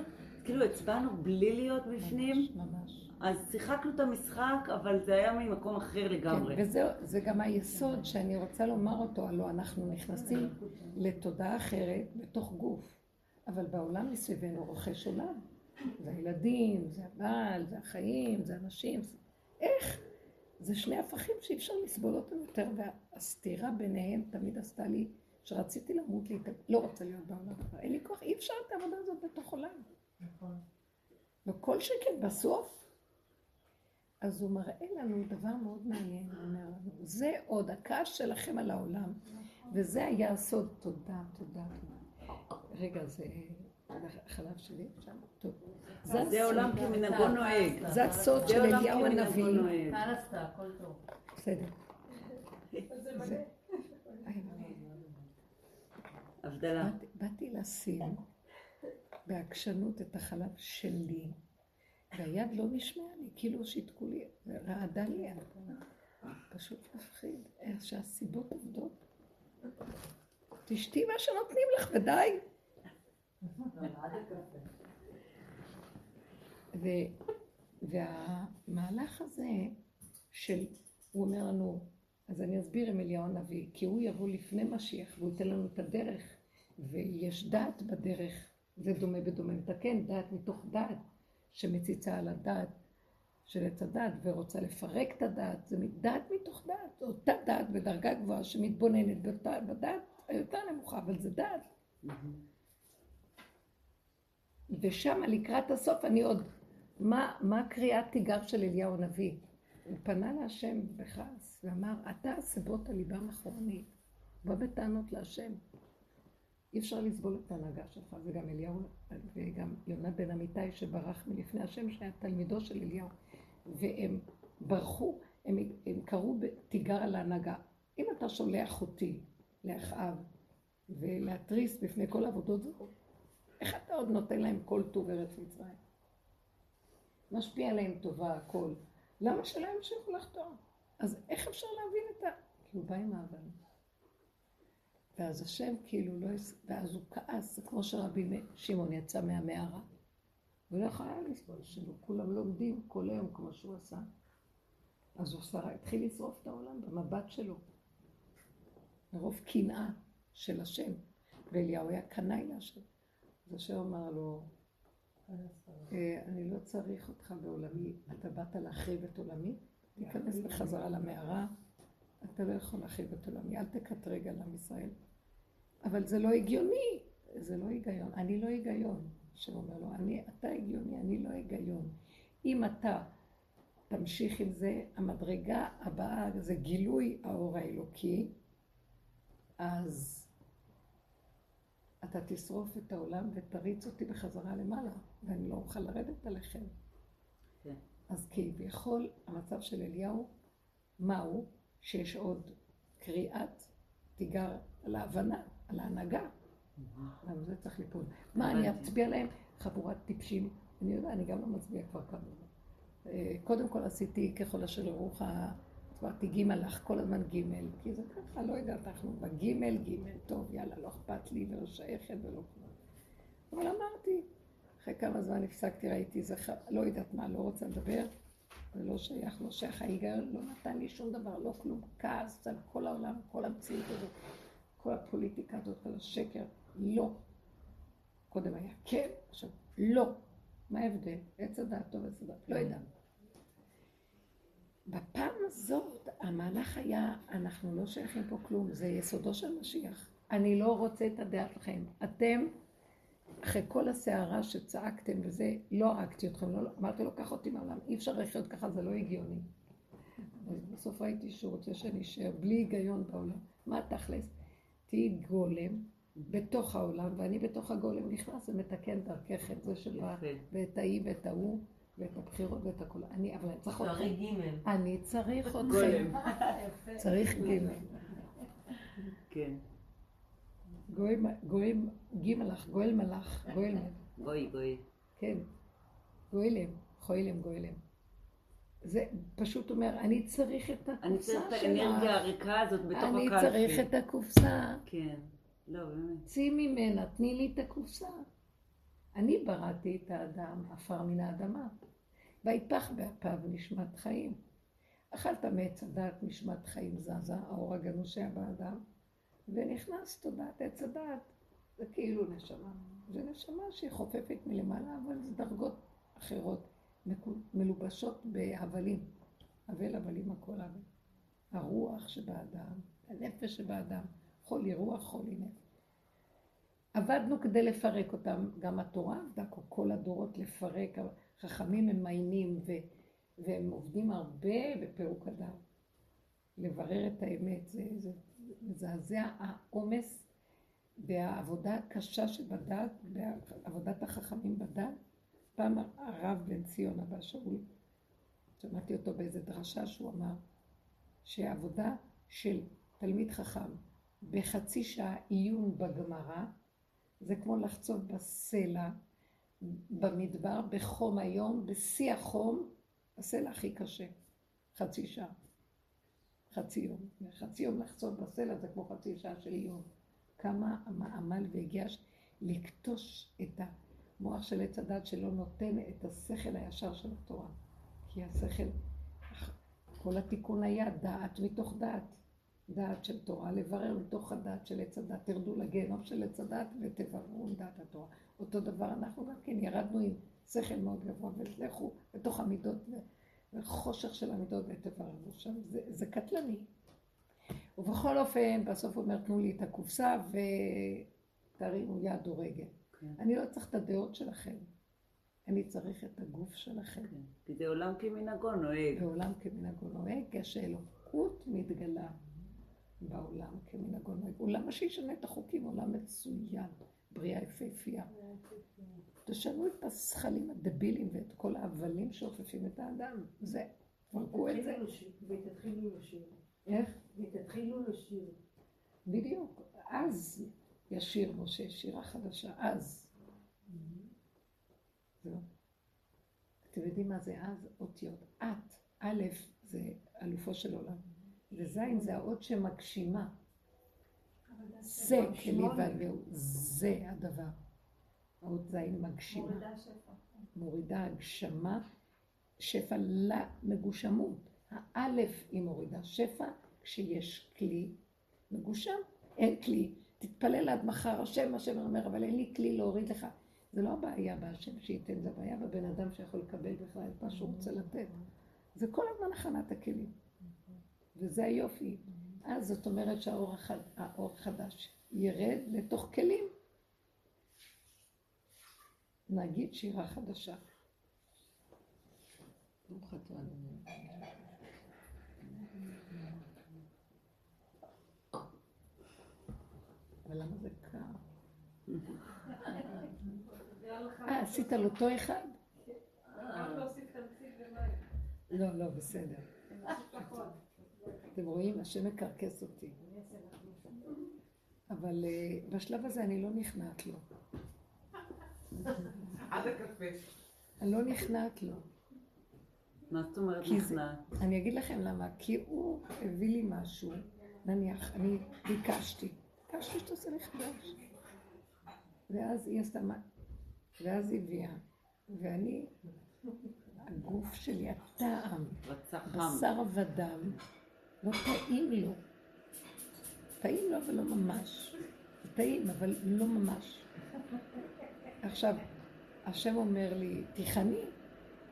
כאילו הצבענו בלי להיות בפנים, ממש, ממש. אז שיחקנו את המשחק, אבל זה היה ממקום אחר לגמרי. כן, וזה זה גם היסוד שאני רוצה לומר אותו, הלוא אנחנו נכנסים לתודעה אחרת בתוך גוף, אבל בעולם מסביבנו רוכש עולם. זה הילדים, זה הבעל, זה החיים, זה אנשים. זה... איך? זה שני הפכים שאי אפשר לסבול אותם יותר, והסתירה ביניהם תמיד עשתה לי שרציתי למות, לי, לא רוצה להיות בעולם כבר, אין לי כוח, אי אפשר את העבודה הזאת בתוך עולם. נכון. וכל שכן בסוף, אז הוא מראה לנו דבר מאוד מעניין, הוא אומר לנו, זה עוד הכעס שלכם על העולם, וזה היה הסוד, תודה, תודה, תודה. רגע, זה החלב שלי שם? טוב. זה עולם כמנהגו נוהג. זה הסוד זה של עולם אליהו כמנהגו הנביא. נוהג. טל עשתה, הכל טוב. בסדר. הבדלה. באתי- באתי לשים בעקשנות את החלב שלי, והיד לא נשמעה לי, כאילו שיתקו לי, רעדה לי יד. פשוט מפחיד, איך שהסיבות עובדות. תשתי מה שנותנים לך, ודי. ו, והמהלך הזה של, הוא אומר לנו, אז אני אסביר עם אליהו הנביא, כי הוא יבוא לפני משיח והוא ייתן לנו את הדרך, ויש דעת בדרך, זה דומה בדומה מתקן, דעת מתוך דעת, שמציצה על הדעת של עץ הדעת ורוצה לפרק את הדעת, זה דעת מתוך דעת, אותה דעת בדרגה גבוהה שמתבוננת בדעת היותר נמוכה, אבל זה דעת. ושם לקראת הסוף אני עוד, מה, מה קריאת תיגר של אליהו הנביא? הוא פנה להשם בכעס ואמר, אתה הסיבות על ליבם אחורנית. בא בטענות להשם. אי אפשר לסבול את ההנהגה שלך, וגם אליהו, וגם יונה בן אמיתי שברח מלפני השם, שהיה תלמידו של אליהו, והם ברחו, הם, הם קראו תיגר על ההנהגה. אם אתה שולח אותי לאחאב ולהתריס בפני כל עבודות זרות, איך אתה עוד נותן להם כל טוב ארץ מצרים? משפיע עליהם טובה, הכל. למה שלא ימשיכו לחתום? אז איך אפשר להבין את ה... כי הוא בא עם האבנים. ואז השם כאילו לא... ואז הוא כעס, כמו שרבי שמעון יצא מהמערה. הוא לא יכול היה לסבול שלו, כולם לומדים כל היום כמו שהוא עשה. אז הוא עשה, התחיל לשרוף את העולם במבט שלו. מרוב קנאה של השם. ואליהו היה קנאי להשם. אז השם אמר לו, אה, אני לא צריך אותך בעולמי, אתה באת להחריב את עולמי? תיכנס בחזרה למערה, אתה לא יכול להחריב את עולמי, אל תקטרג על עם ישראל. אבל זה לא הגיוני, זה לא היגיון, אני לא היגיון, השם אומר לו, אני, אתה הגיוני, אני לא היגיון. אם אתה תמשיך עם זה, המדרגה הבאה זה גילוי האור האלוקי, אז אתה תשרוף את העולם ותריץ אותי בחזרה למעלה, ואני לא אוכל לרדת עליכם. כן. אז כביכול המצב של אליהו, מהו? שיש עוד קריאת תיגר על ההבנה, על ההנהגה. גם זה צריך ליפול. מה, אני אצביע להם? חבורת טיפשים. אני יודע, אני גם לא מצביע כבר כמה. אה, קודם כל עשיתי ככל אשר יראוך, אמרתי ג' לך כל הזמן ג', כי זה ככה, לא יודעת, אנחנו בג' ג', טוב, יאללה, לא אכפת לי ולא שייכת ולא כלום. אבל אמרתי, אחרי כמה זמן הפסקתי, ראיתי, זה ח... לא יודעת מה, לא רוצה לדבר, זה לא שייך, לא שייך, ההיגיון לא נתן לי שום דבר, לא כלום, כעס על כל העולם, כל המציאות הזאת, כל הפוליטיקה הזאת, כל השקר, לא. קודם היה כן, עכשיו לא. מה ההבדל? עץ הדעת טוב, עץ הדעת, לא יודעת. בפעם הזאת המהלך היה, אנחנו לא שייכים פה כלום, זה יסודו של משיח. אני לא רוצה את הדעה שלכם. אתם, אחרי כל הסערה שצעקתם וזה, לא הרגתי אתכם, לא, אמרתי לו, קח אותי מהעולם, אי אפשר לחיות ככה, זה לא הגיוני. בסוף ראיתי שהוא רוצה שאני אשאר בלי היגיון בעולם. מה תכלס? תהיי גולם בתוך העולם, ואני בתוך הגולם נכנס ומתקן דרכך את זה שבא, ואת ההיא ואת ההוא. ואת הבחירות ואת הכול. אני, אבל אני צריך אתכם. אני צריך אתכם. צריך ג'. כן. גויים, ג' לך, גואל מלאך, גואל מלאך. גוי, גוי. כן. גואלם, חוילם, גואלם. זה פשוט אומר, אני צריך את הקופסה שלך. אני צריך את האנרגיה הריקה הזאת בתוך הקלפי. אני צריך את הקופסה. כן. לא, באמת. צאי ממנה, תני לי את הקופסה. אני בראתי את האדם, עפר מן האדמה. ויפח באפיו נשמת חיים. אכלת מעץ הדעת נשמת חיים זזה, האור הגנוז שהיה באדם, ונכנס תודעת עץ הדעת. זה כאילו נשמה. זה נשמה שהיא חופפת מלמעלה, אבל זה דרגות אחרות, מלובשות בהבלים. אבל הבלים הכל אבל. הרוח שבאדם, הנפש שבאדם, חולי רוח, חולי נפש. עבדנו כדי לפרק אותם, גם התורה עבדה כל הדורות לפרק, חכמים הם מיינים ו, והם עובדים הרבה בפירוק הדת. לברר את האמת, זה מזעזע העומס והעבודה הקשה שבדת, בעבודת החכמים בדת. פעם הרב בן ציון אבא שאול, שמעתי אותו באיזה דרשה שהוא אמר שעבודה של תלמיד חכם בחצי שעה עיון בגמרא זה כמו לחצוב בסלע במדבר בחום היום, בשיא החום, הסלע הכי קשה, חצי שעה, חצי יום. חצי יום לחצות בסלע זה כמו חצי שעה של יום. כמה עמל והגיש לקטוש את המוח של עץ הדת שלא נותן את השכל הישר של התורה. כי השכל, כל התיקון היה דעת מתוך דעת. דעת של תורה, לברר מתוך הדעת של עץ הדת, תרדו לגיהנום של עץ הדת ותבררו עם דעת התורה. אותו דבר אנחנו גם כן ירדנו עם שכל מאוד גבוה, ולכו בתוך המידות וחושך של המידות ותבררו שם, זה, זה קטלני. ובכל אופן, בסוף הוא אומר, תנו לי את הקופסה ותרימו יד או רגל. כן. אני לא צריך את הדעות שלכם, אני צריך את הגוף שלכם. כן. כי זה עולם כמנהגו נוהג. זה עולם כמנהגו נוהג, כשאלוקות מתגלה. בעולם כמנהגו נוהג. למה שישנה את החוקים? עולם מצוין, בריאה יפהפייה. תשנו את הזכלים הדבילים ואת כל ההבלים שאופפים את האדם. זה, תפרקו את זה. ותתחילו לשיר. איך? ותתחילו לשיר. בדיוק. אז ישיר משה שירה חדשה. אז. זהו. אתם יודעים מה זה אז? אותיות. את, א', זה אלופו של עולם. וז' זה האות שמגשימה. זה כלי והלאו, זה הדבר. האות ז' מגשימה. מורידה שפע. מורידה הגשמה, שפע למגושמות. האלף היא מורידה שפע, כשיש כלי מגושם, אין כלי. תתפלל עד מחר, השם, השם אומר, אבל אין לי כלי להוריד לך. זה לא הבעיה בהשם שייתן, זה הבעיה בבן אדם שיכול לקבל בכלל את מה שהוא רוצה לתת. זה כל הזמן הכנת הכלים. וזה היופי. אז זאת אומרת שהאור החד, החדש ירד לתוך כלים. נגיד שירה חדשה. אבל למה זה קר? אה, עשית על אותו אחד? ומים. לא, לא, בסדר. אתם רואים? השם מקרקס אותי. אבל אה, בשלב הזה אני לא נכנעת לו. עד הקפה. אני לא נכנעת לו. מה זאת אומרת נכנעת? אני אגיד לכם למה. כי הוא הביא לי משהו, נניח, אני ביקשתי, ביקשתי שתעשה לי חדש. ואז היא עשתה מה... ואז היא הביאה. ואני, הגוף שלי, הטעם. בשר ודם, לא טעים לו. טעים לו, אבל לא ממש. טעים, אבל לא ממש. עכשיו, השם אומר לי, תיכני.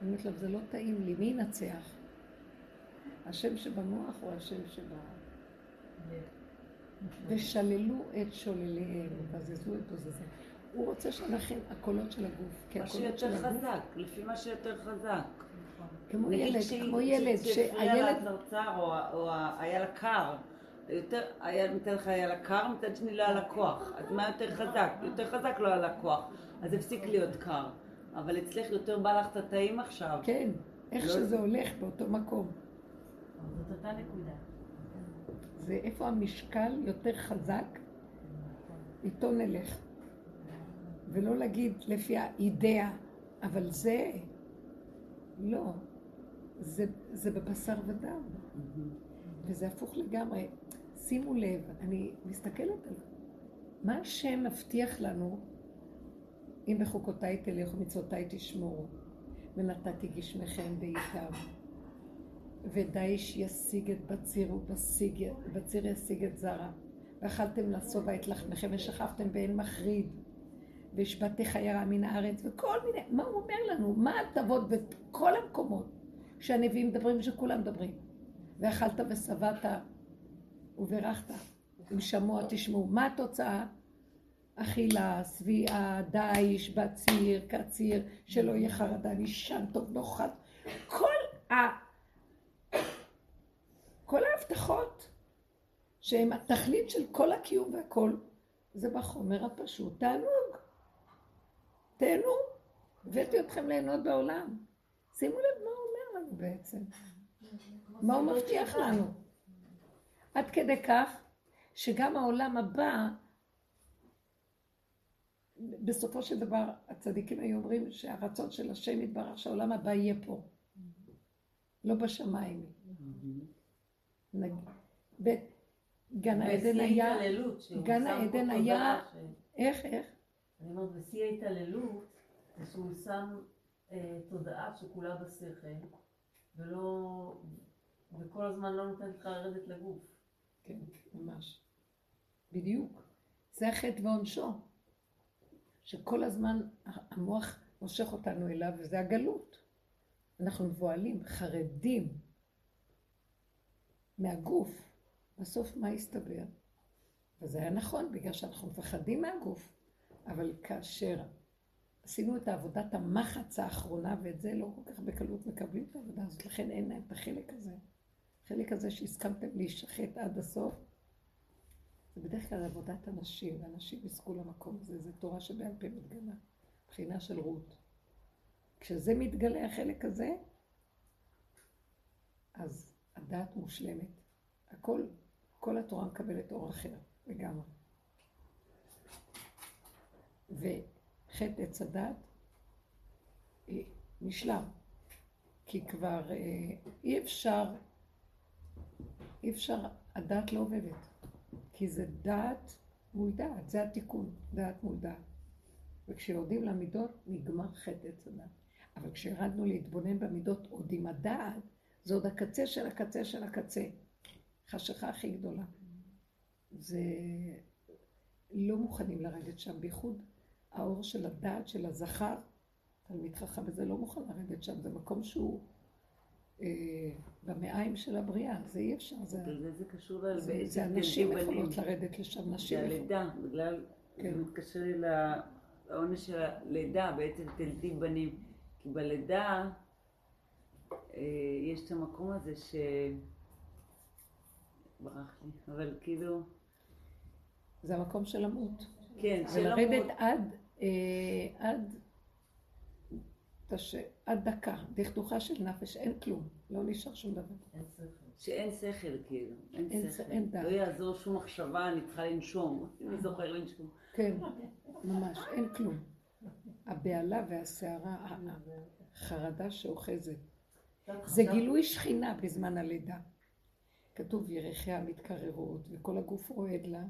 אני אומרת לו, זה לא טעים לי, מי ינצח? השם שבמוח או השם שב... ושללו את שולליהם, בזזו את בזזם. הוא רוצה שנכין הקולות של הגוף, מה שיותר חזק, לפי מה שיותר חזק. כמו נגיד ילד, כמו ילד, שהילד הצרצר או היה לה קר. יותר, היה מצד אחד היה לה קר, מצד שני לא היה לה כוח. אז מה יותר חזק? יותר חזק לא היה לה כוח. אז הפסיק להיות קר. אבל אצלך יותר בא לך את הטעים עכשיו. כן, איך לא- שזה הולך באותו מקום. זאת אותה נקודה. זה איפה המשקל יותר חזק, איתו נלך. ולא להגיד לפי האידאה, אבל זה, לא, זה, זה בבשר ודם. וזה הפוך לגמרי. שימו לב, אני מסתכלת על מה השם מבטיח לנו, אם בחוקותיי תלכו ומצוותיי תשמורו, ונתתי גשמכם בעיקר. ודאיש ישיג את בציר ובשיג, בציר ישיג את זרע. ואכלתם לשובע את לחמכם ושכבתם באין מחריד. והשבתי חיירה מן הארץ, וכל מיני, מה הוא אומר לנו? מה ההטבות בכל המקומות שהנביאים מדברים, שכולם מדברים. ואכלת ושבעת וברכת, אם שמוע תשמעו. מה התוצאה? אכילה, שביעה, דיש, בציר, קציר, שלא יהיה חרדה, לישן טוב, נאכל. כל ה... כל ההבטחות שהן התכלית של כל הקיום והכל, זה בחומר הפשוט. תענוג. תהנו. הבאתי אתכם ליהנות בעולם. שימו לב מה הוא לנו בעצם. מה הוא מבטיח לנו. עד כדי כך שגם העולם הבא, בסופו של דבר הצדיקים היו אומרים שהרצון של השם יתברך שהעולם הבא יהיה פה. לא בשמיים. בגן העדן היה, גן העדן היה- איך, איך? אני אומרת, בשיא ההתעללות, שהוא שם אה, תודעה שכולה בשכל, ולא, וכל הזמן לא נותן לך לרדת לגוף. כן, ממש. בדיוק. זה החטא ועונשו. שכל הזמן המוח מושך אותנו אליו, וזה הגלות. אנחנו מבוהלים, חרדים מהגוף. בסוף מה הסתבר? וזה היה נכון, בגלל שאנחנו מפחדים מהגוף. אבל כאשר עשינו את עבודת המחץ האחרונה, ואת זה לא כל כך בקלות מקבלים את העבודה הזאת, לכן אין להם את החלק הזה. החלק הזה שהסכמתם להישחט עד הסוף, זה בדרך כלל עבודת הנשים, ואנשים יזכו למקום הזה, זה תורה שבעל פה מתגלה, בחינה של רות. כשזה מתגלה החלק הזה, אז הדעת מושלמת. הכל, כל התורה מקבלת אור אחר לגמרי. וחטא עץ הדת אה, נשלם, כי כבר אה, אי אפשר, אי אפשר, הדעת לא עובדת, כי זה דעת מול דעת, זה התיקון, דעת מול דעת. וכשיורדים למידות, נגמר חטא עץ הדת. אבל כשירדנו להתבונן במידות עוד עם הדעת, זה עוד הקצה של הקצה של הקצה. חשיכה הכי גדולה. זה... לא מוכנים לרדת שם, בייחוד האור של הדעת של הזכר, תלמיד חכם וזה לא מוכן לרדת שם, זה מקום שהוא אה, במעיים של הבריאה, זה אי אפשר, זה, בגלל זה זה קשור ל... זה, זה הנשים יכולות לרדת לשם, נשים זה יכולות. הלידה, בגלל, כן. זה מתקשר לי לעונש של הלידה, בעצם תלתי בנים. כי בלידה אה, יש את המקום הזה ש... ברח לי, אבל כאילו, זה המקום של למות. כן, שלא ולרדת מאוד- עד, עד, תש... עד דקה, דכדוכה של נפש, אין כלום, לא נשאר שום דבר. אין שכל. שאין שכל כאילו, אין אין שכל. ש- אין דעת. לא יעזור שום מחשבה, אני צריכה לנשום. אני זוכר לנשום. כן, ממש, אין כלום. הבהלה והסערה, החרדה שאוחזת. זה גילוי שכינה בזמן הלידה. כתוב ירחיה מתקררות וכל הגוף רועד לה.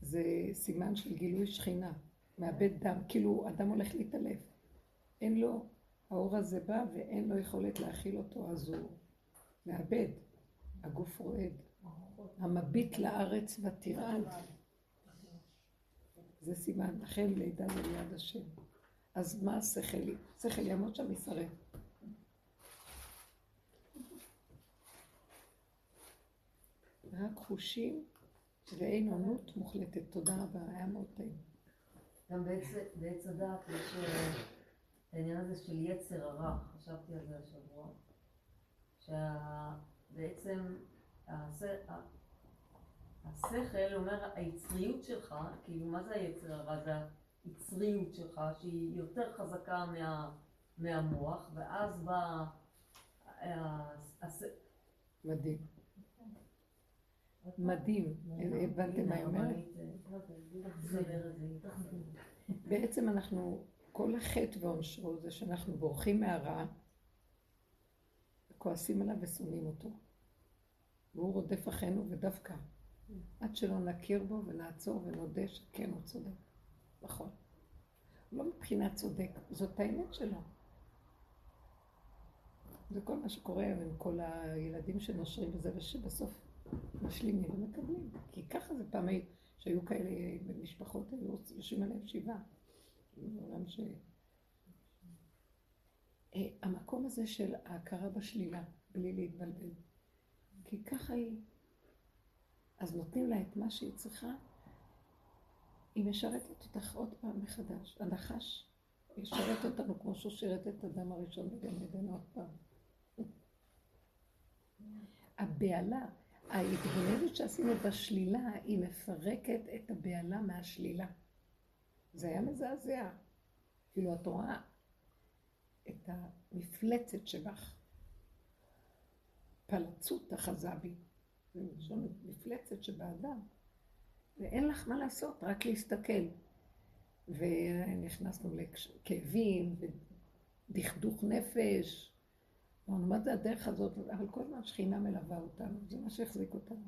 זה סימן של גילוי שכינה. מאבד דם, כאילו אדם הולך להתעלף. אין לו, האור הזה בא ואין לו יכולת להכיל אותו, אז הוא מאבד. הגוף רועד. המביט לארץ ותרעד. זה סימן, לכן לידה זה ליד השם. אז מה השכל? שכל יעמוד שם ישרף. רק חושים ואין עונות מוחלטת. תודה רבה, היה מאוד טעים. גם בעץ, הדעת יש אה, את העניין הזה של יצר הרע, חשבתי על זה השבוע, שבעצם השכל אומר היצריות שלך, כאילו מה זה היצר הרע? זה היצריות שלך שהיא יותר חזקה מה, מהמוח, ואז בא... אה, מדהים. מדהים. הבנתם מה היא אומרת? בעצם אנחנו, כל החטא ועונשו זה שאנחנו בורחים מהרע, כועסים עליו ושונאים אותו. והוא רודף אחרינו ודווקא. עד שלא נכיר בו ונעצור ונודה שכן הוא צודק. נכון. לא מבחינה צודק, זאת האמת שלו. זה כל מה שקורה עם כל הילדים שנושרים בזה ושבסוף משלימים ומקבלים. כי ככה זה פעם, היו- שהיו כאלה במשפחות, היו יושבים עליהם שבעה. בעולם ש... אה, המקום הזה של ההכרה בשלילה, בלי להתבלבל. כי ככה היא. אז נותנים לה את מה שהיא צריכה, היא משרתת אותך עוד פעם מחדש. הנחש ישרת אותנו כמו שהוא שירת את אדם הראשון בגן עדן עוד פעם. הבהלה, ההתבוננות שעשינו בשלילה, היא מפרקת את הבהלה מהשלילה. זה היה מזעזע. כאילו את רואה את המפלצת שבך. פלצות אחזה בי. מלשון מפלצת שבאדם. ואין לך מה לעשות, רק להסתכל. ונכנסנו לכאבים ודכדוך נפש. אמרנו, מה זה הדרך הזאת? אבל כל הזמן שכינה מלווה אותנו, זה מה שהחזיק אותנו.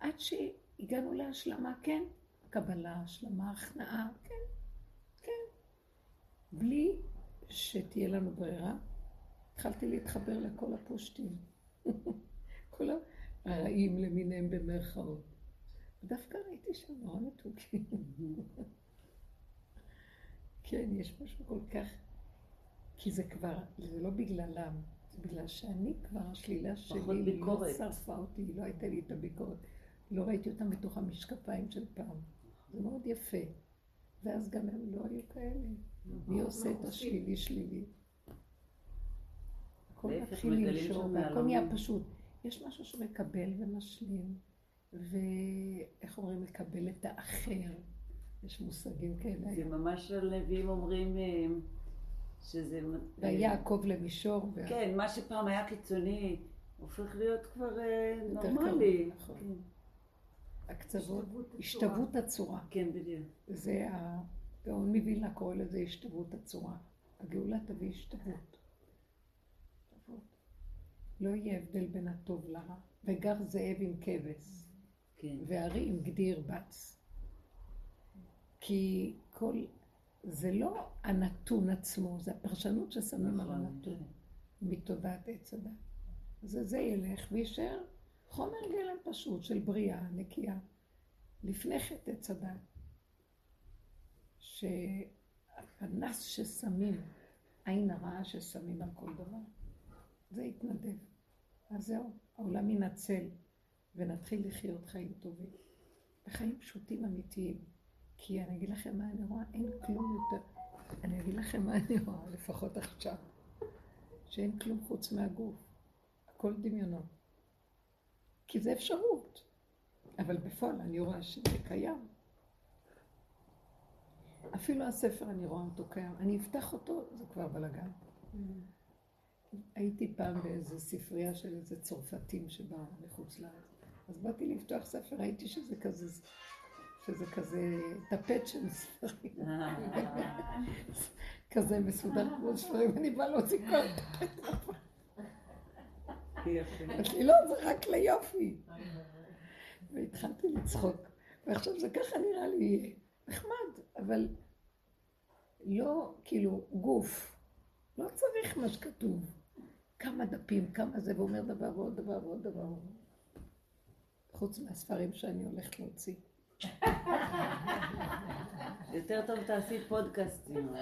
עד שהגענו להשלמה, כן, קבלה, השלמה, הכנעה, כן, כן. בלי שתהיה לנו ברירה, התחלתי להתחבר לכל הפושטים. כל הרעים למיניהם במרכאות. דווקא ראיתי שם נורא מתוקים. כן, יש משהו כל כך... כי זה כבר, זה לא בגללם, זה בגלל שאני כבר, השלילה שלי לא. שרפה אותי, לא הייתה לי את הביקורת. לא ראיתי אותם בתוך המשקפיים של פעם. זה מאוד יפה. ואז גם הם לא היו כאלה. מי עושה את השלילי שלילי? הכל מתחיל והכל מהלמים. נהיה פשוט. יש משהו שמקבל ומשלים, ואיך אומרים, לקבל את האחר. יש מושגים כאלה. זה ממש הנביאים אומרים אה, שזה... והיה יעקב למישור. וה- כן, מה שפעם היה קיצוני הופך להיות כבר אה, נורמלי. נכון. כן. הקצוות, השתוות הצורה. כן, בדיוק. זה הגאון מווילנה קורא לזה השתוות הצורה. הגאולה תביא. השתוות. לא יהיה הבדל בין הטוב לרע. וגר זאב עם כבש, כן. וארי עם גדי ירבץ. כי כל... זה לא הנתון עצמו, זה הפרשנות ששמים על נכון. הנתון מתודעת עץ הדת. זה זה ילך ויישאר חומר גלם פשוט של בריאה נקייה. לפני חטא עץ הדת. שהפנס ששמים, עין הרעה ששמים על כל דבר, זה יתנדב. אז זהו, העולם ינצל ונתחיל לחיות חיים טובים. וחיים פשוטים אמיתיים. כי אני אגיד לכם מה אני רואה, אין כלום יותר. אני אגיד לכם מה אני רואה, לפחות עכשיו. שאין כלום חוץ מהגוף. הכל דמיונות. כי זה אפשרות. אבל בפועל אני רואה שזה קיים. אפילו הספר אני רואה אותו קיים. אני אפתח אותו, זה כבר בלאגן. הייתי פעם באיזה ספרייה של איזה צרפתים שבאו מחוץ לארץ. אז באתי לפתוח ספר, ראיתי שזה כזה, שזה כזה טפט של ספרים. כזה מסודר כמו ספרים, אני באה להוציא כל טפט. אמרתי לי, לא, זה רק ליופי. והתחלתי לצחוק. ועכשיו זה ככה נראה לי נחמד, אבל לא כאילו גוף. לא צריך מה שכתוב. כמה דפים, כמה זה, ואומר דבר ועוד דבר ועוד דבר. חוץ מהספרים שאני הולכת להוציא. יותר טוב תעשי פודקאסטים.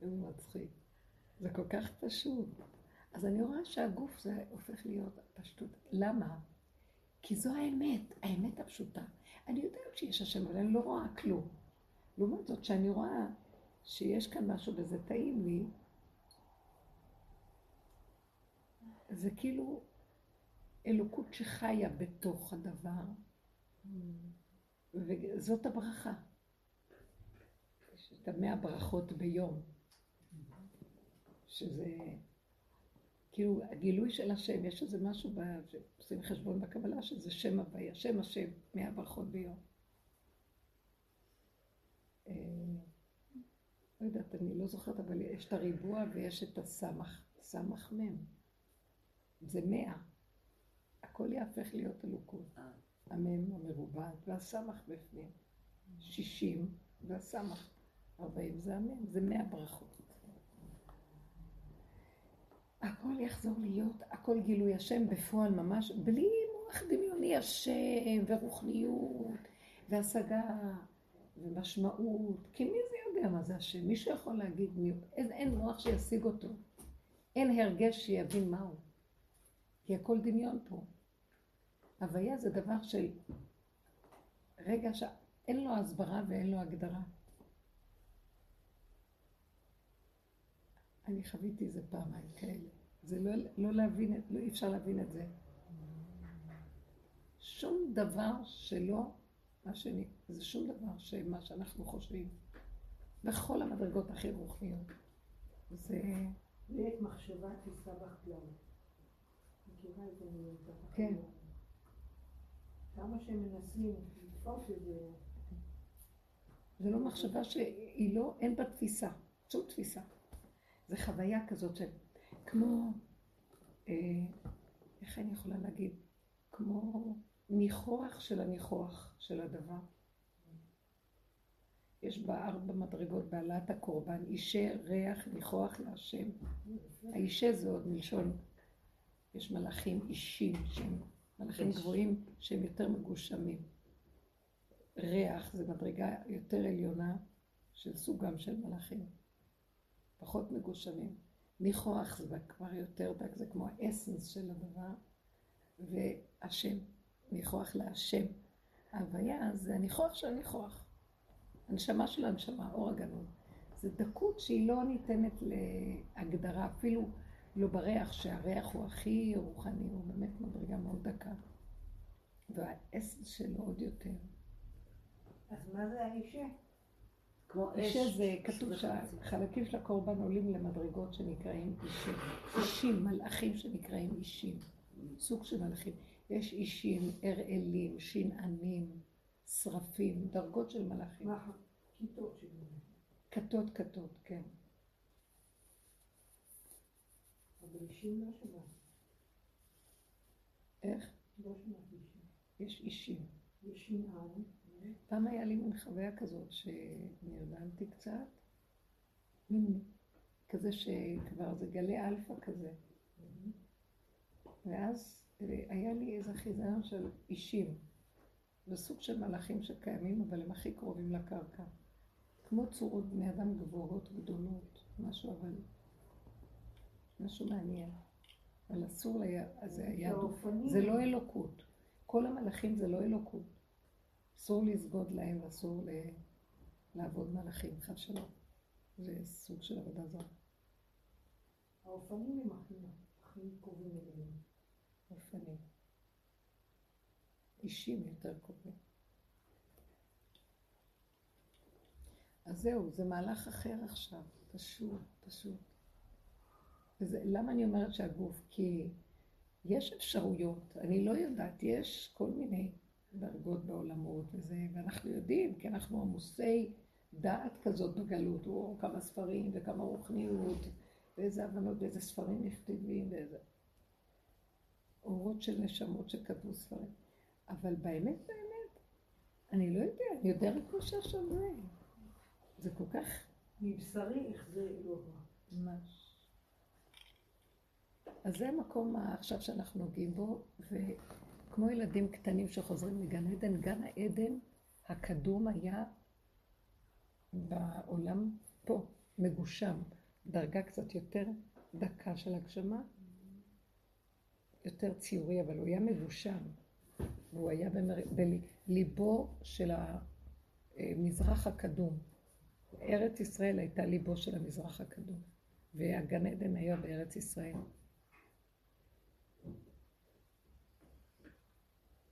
זה מצחיק. זה כל כך פשוט. אז אני רואה שהגוף זה הופך להיות פשטות. למה? כי זו האמת, האמת הפשוטה. אני יודעת שיש השם, אבל אני לא רואה כלום. לעומת זאת, שאני רואה שיש כאן משהו וזה טעים לי, זה כאילו אלוקות שחיה בתוך הדבר, וזאת הברכה. יש את המאה ברכות ביום, שזה כאילו הגילוי של השם, יש איזה משהו, ב- שעושים חשבון בקבלה, שזה שם הוויה, שם השם, מאה ברכות ביום. אה, לא יודעת, אני לא זוכרת, אבל יש את הריבוע ויש את הסמך, סמך מם. זה מאה. הכל יהפך להיות אלוקות. אה. המם המרובעת והסמך בפנים. שישים והסמך. ארבעים זה המם, זה מאה ברכות. הכל יחזור להיות, הכל גילוי השם בפועל ממש, בלי מוח דמיוני השם ורוחניות והשגה ומשמעות, כי מי זה יודע מה זה השם? מישהו יכול להגיד מי הוא? אין, אין מוח שישיג אותו, אין הרגש שיבין מהו, כי הכל דמיון פה. הוויה זה דבר של רגע שאין לו הסברה ואין לו הגדרה. אני חוויתי איזה פעמיים כאלה. זה לא, לא להבין, לא, אי אפשר להבין את זה. שום דבר שלא, מה שאני, זה שום דבר שמה שאנחנו חושבים, בכל המדרגות הכי רוחניות. זה, לי את מחשבה תישא בחלום. כן. כמה שהם מנסים לתפוס את זה, זה לא מחשבה שהיא לא, אין בה תפיסה, שום תפיסה. זה חוויה כזאת של, כמו, אה, איך אני יכולה להגיד? כמו ניחוח של הניחוח של הדבר. יש בה ארבע מדרגות בהעלאת הקורבן, אישה, ריח, ניחוח להשם. האישה זה עוד מלשון, יש מלאכים אישים שהם מלאכים. גבוהים שהם יותר מגושמים. ריח זה מדרגה יותר עליונה של סוגם של מלאכים, פחות מגושמים. ניחוח זה כבר יותר דק, זה כמו האסנס של הדבר, והשם, ניחוח להשם. ההוויה זה הניחוח של הניחוח. הנשמה של הנשמה, אור הגנוז. זה דקות שהיא לא ניתנת להגדרה, אפילו לא בריח, שהריח הוא הכי רוחני, הוא באמת מדרגה מאוד דקה. והאס שלו עוד יותר. אז מה זה האישה? כמו אש. אישה זה, כתוב שהחלקים של הקורבן עולים למדרגות שנקראים אישים. אישים, מלאכים שנקראים אישים. סוג של מלאכים. יש אישים, אראלים, שינענים, שרפים, דרגות של מלאכים. מה? כיתות. כתות כתות, כן. אבל אישים לא שמעת. איך? לא שמעת אישים. יש אישים. יש שנען. פעם היה לי מין חוויה כזאת שנרדמתי קצת, מין כזה שכבר זה גלי אלפא כזה. ואז אה, היה לי איזה חיזיון של אישים. זה סוג של מלאכים שקיימים, אבל הם הכי קרובים לקרקע. כמו צורות בני אדם גבוהות גדולות, משהו אבל... משהו מעניין. אבל אסור זה. האופנים. זה לא אלוקות. כל המלאכים זה לא אלוקות. אסור לסגוד להם ואסור ל... לעבוד מלאכים, חד שלום. זה סוג של עבודה זרה. האופנים הם הכי קרובים אליהם. אופנים. אישים יותר קרובים. אז זהו, זה מהלך אחר עכשיו, פשוט, פשוט. וזה, למה אני אומרת שהגוף? כי יש אפשרויות, אני לא יודעת, יש כל מיני דרגות בעולמות וזה, ואנחנו יודעים, כי אנחנו עמוסי דעת כזאת בגלות, או כמה ספרים וכמה רוחניות, ואיזה הבנות ואיזה ספרים נכתבים ואיזה אורות של נשמות שכתבו ספרים. אבל באמת, באמת, אני לא יודע, אני יודע רק מה שעכשיו זה. זה כל כך מבשרי לא רע. ממש. אז זה המקום עכשיו שאנחנו נוגעים בו, וכמו ילדים קטנים שחוזרים לגן עדן, גן העדן הקדום היה בעולם פה, מגושם, דרגה קצת יותר דקה של הגשמה, יותר ציורי, אבל הוא היה מגושם, והוא היה במר... בליבו של המזרח הקדום. ארץ ישראל הייתה ליבו של המזרח הקדום, והגן עדן היה בארץ ישראל.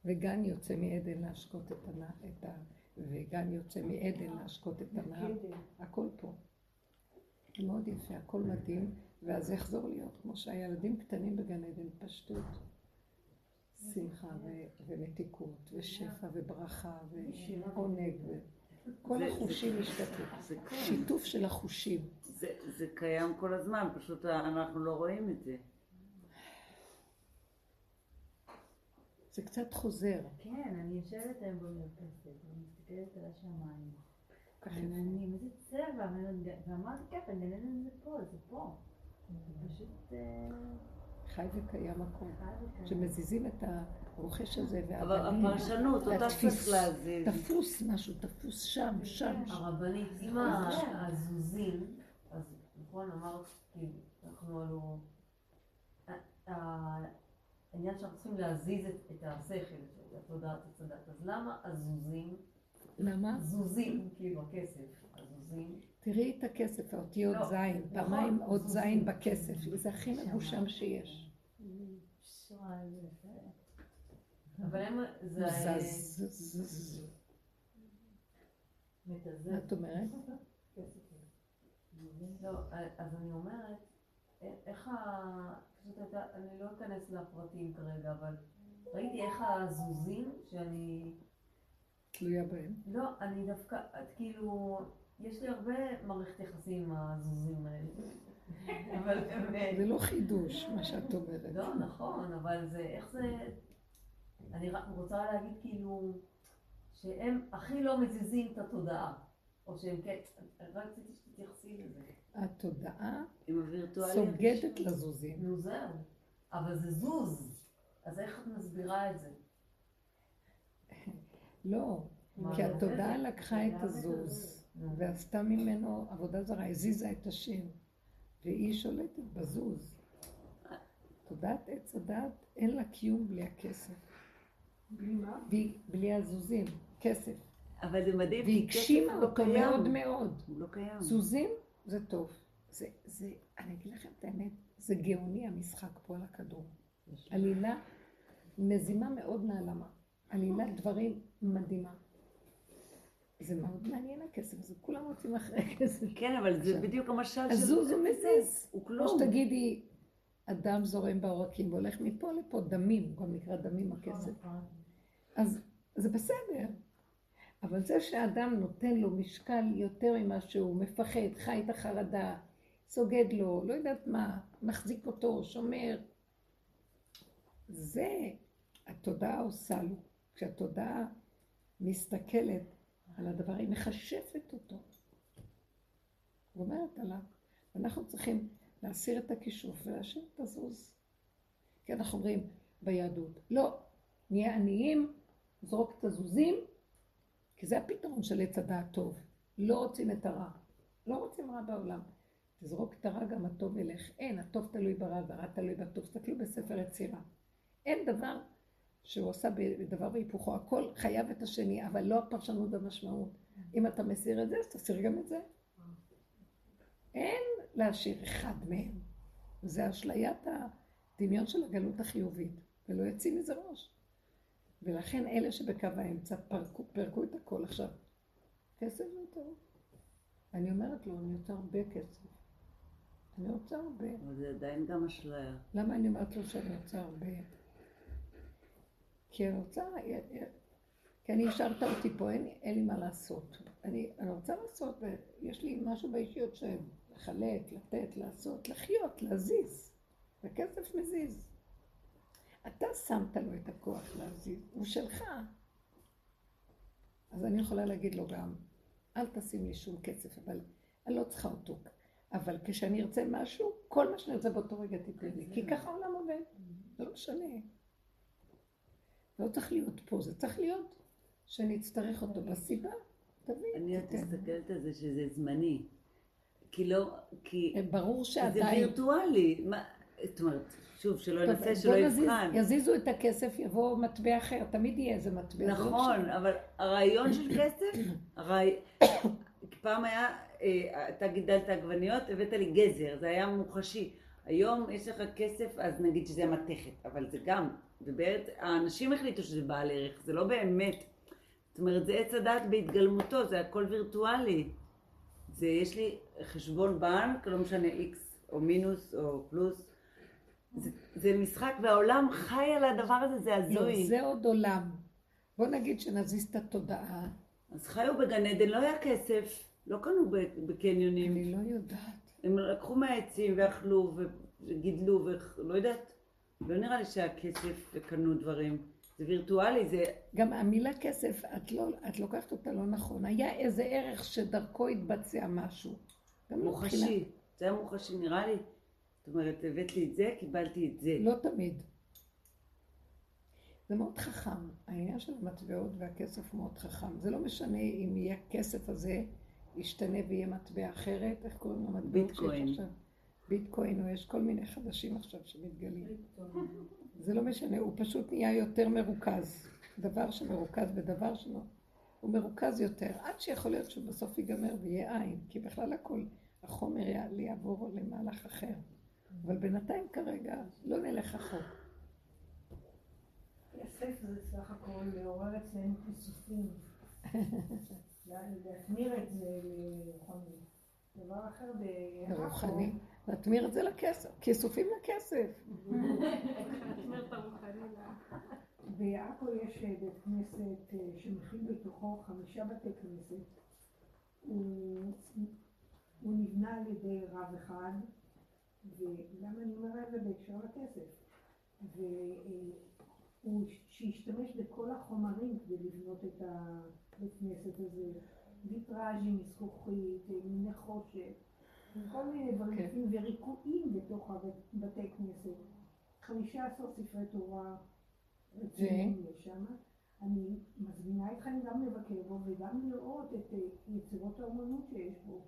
וגן יוצא מעדן להשקות את הנער, את ה... וגן יוצא מעדן להשקות את עדן. הכל פה. זה מאוד יפה, הכל מדהים, ואז זה יחזור להיות כמו שהילדים קטנים בגן עדן, פשטות, שמחה ומתיקות, ושפע וברכה ועונג, זה- החושים השתתפו. שיתוף של החושים. זה קיים כל הזמן, פשוט אנחנו לא רואים את זה. זה קצת חוזר. כן, אני יושבת היום במרפסת ומסתכלת על השמיים. עננים, איזה צבע, ואמרתי גן עדן זה פה, זה פה. זה פשוט אה, חי וקיים הכל. שמזיזים את הרוכש הזה אבל והאבנים. הפרשנות, אותה והתפיס- צריך להזיז. תפוס משהו, תפוס שם, שם. הרבנית, עם הזוזים, אז נכון אמרת, כאילו, אנחנו העניין שאנחנו צריכים להזיז את, את השכל, את התודעת הצדת, אז למה הזוזים, למה? זוזים, כאילו הכסף, הזוזים, תראי את הכסף, האותיות לא, זין, נכון, פעמיים עוד. זין בכסף, זה הכי מגושם שיש. אבל הם, זה. מתזז. מה את אומרת? לא, אז אני אומרת, איך ה... פשוט הייתה, אני לא אכנס לפרטים כרגע, אבל ראיתי איך הזוזים, שאני... תלויה בהם. לא, אני דווקא, את כאילו, יש לי הרבה מערכת יחסים עם הזוזים האלה. אבל הם... זה לא חידוש, מה שאת אומרת. לא, נכון, אבל זה, איך זה... אני רק רוצה להגיד כאילו, שהם הכי לא מזיזים את התודעה. או שהם כן, רק רציתי שתתייחסי לזה. התודעה. סוגדת לזוזים. נו זהו, אבל זה זוז, אז איך את מסבירה את זה? לא, כי זה התודעה? לקחה את הזוז. ועשתה ממנו עבודה זרה, הזיזה את השם, והיא שולטת בזוז. תודעת עץ הדת, אין לה קיום בלי הכסף. בלי מה? בלי הזוזים, כסף. אבל זה מדהים, כי כסף לא אותו קיים. מאוד מאוד. הוא לא קיים. זוזים זה טוב. זה, זה, אני אגיד לכם את האמת, זה גאוני המשחק פה על הכדור. עלילה מזימה מאוד נעלמה. עלילת דברים מדהימה. זה מאוד מעניין הכסף הזה, כולם רוצים אחרי כסף. כן, אבל זה בדיוק המשל של... הזוז הוא מזיז. הוא כמו כלום. שתגידי, אדם זורם בעורקים והולך מפה לפה, דמים, הוא גם נקרא דמים הכסף. אז זה בסדר. אבל זה שאדם נותן לו משקל יותר ממה שהוא מפחד, חי את החרדה, סוגד לו, לא יודעת מה, מחזיק אותו, שומר, זה התודעה עושה לו. כשהתודעה מסתכלת על הדבר, היא מחשפת אותו. ואומרת עליו. ואנחנו צריכים להסיר את הכישוף ולהשאיר את הזוז. כי אנחנו אומרים ביהדות, לא, נהיה עניים, זרוק את הזוזים, כי זה הפתרון של עץ הדעת טוב. לא רוצים את הרע. לא רוצים רע בעולם. תזרוק את הרע, גם הטוב ילך. אין, הטוב תלוי ברע והרע תלוי בטוב. תסתכלו בספר יצירה. אין דבר שהוא עושה בדבר והיפוכו. הכל חייב את השני, אבל לא הפרשנות במשמעות. אם אתה מסיר את זה, אז תסיר גם את זה. אין להשאיר אחד מהם. זה אשליית הדמיון של הגלות החיובית, ולא יוצאים מזה ראש. ולכן אלה שבקו האמצע פרקו, פרקו את הכל עכשיו. כסף זה טוב. אני אומרת לו, אני רוצה הרבה כסף. אני רוצה הרבה. אבל זה עדיין גם אשליה. למה אני אומרת לו שאני רוצה הרבה? כי אני רוצה, כי אני השארת אותי פה, אין, אין לי מה לעשות. אני, אני רוצה לעשות, ויש לי משהו באישיות של לחלק, לתת, לעשות, לחיות, להזיז. וכסף מזיז. אתה שמת לו את הכוח להזיז, הוא שלך. אז אני יכולה להגיד לו גם, אל תשים לי שום כסף, אבל אני לא צריכה אותו. אבל כשאני ארצה משהו, כל מה שאני ארצה באותו רגע תיתן לי, כי ככה העולם עובד, זה לא משנה. לא צריך להיות פה, זה צריך להיות שנצטרך אותו בסיבה, תביא, אני תיתן. מסתכלת על זה שזה זמני. כי לא, כי ברור זה שעדיין... וירטואלי. מה- זאת אומרת, שוב, שלא ינסה, שלא יבחן. יזיזו את הכסף, יבוא מטבע אחר, תמיד יהיה איזה מטבע. לא נכון. אבל הרעיון של כסף, הרעי... פעם היה, אה, אתה גידלת עגבניות, הבאת לי גזר, זה היה מוחשי. היום יש לך כסף, אז נגיד שזה מתכת, אבל זה גם, ובאמת, האנשים החליטו שזה בעל ערך, זה לא באמת. זאת אומרת, זה עץ הדת בהתגלמותו, זה הכל וירטואלי. זה, יש לי חשבון בנק, לא משנה איקס או מינוס או פלוס. זה, זה משחק, והעולם חי על הדבר הזה, זה לא, הזוי. זה עוד עולם. בוא נגיד שנזיז את התודעה. אז חיו בגן עדן, לא היה כסף, לא קנו בקניונים. אני לא יודעת. הם לקחו מהעצים ואכלו וגידלו ולא יודעת. לא נראה לי שהיה כסף וקנו דברים. זה וירטואלי, זה... גם המילה כסף, את, לא, את לוקחת אותה לא נכון. היה איזה ערך שדרכו התבצע משהו. לא מוחשי. זה היה מוחשי, נראה לי. זאת אומרת, הבאת לי את זה, קיבלתי את זה. לא תמיד. זה מאוד חכם. העניין של המטבעות והכסף מאוד חכם. זה לא משנה אם יהיה הכסף הזה, ישתנה ויהיה מטבע אחרת, איך קוראים למטבעות שיש ביטקוין. ביטקוין, או יש כל מיני חדשים עכשיו שמתגלים. זה לא משנה, הוא פשוט נהיה יותר מרוכז. דבר שמרוכז בדבר שלו, הוא מרוכז יותר, עד שיכול להיות שבסוף ייגמר ויהיה עין, כי בכלל הכל, החומר יע- יעבור למהלך אחר. אבל בינתיים כרגע לא נלך רחוק. כסף זה סך הכל לעורר אצלנו כיסופים. לה- להחמיר את זה לרוחני. דבר אחר ברוחני, להטמיר את זה לכסף, כיסופים לכסף. תחמיר את הרוחני. בעכו יש אה, בית כנסת אה, שמכיל בתוכו חמישה בתי כנסת. הוא נבנה על ידי רב אחד, ולמה אני אומרת את זה בהקשר לכסף? והוא שהשתמש בכל החומרים כדי לבנות את הבית כנסת הזה, ויטראז'ים מזכוכית, אה, מנחושת, וכל מיני דברים, כן. וריקועים בתוך הבתי כנסת. חמישה עשר ספרי תורה רציניים יש שם. אני מזמינה אתכם גם לבקר בו וגם לראות את אה, יצירות האומנות שיש בו.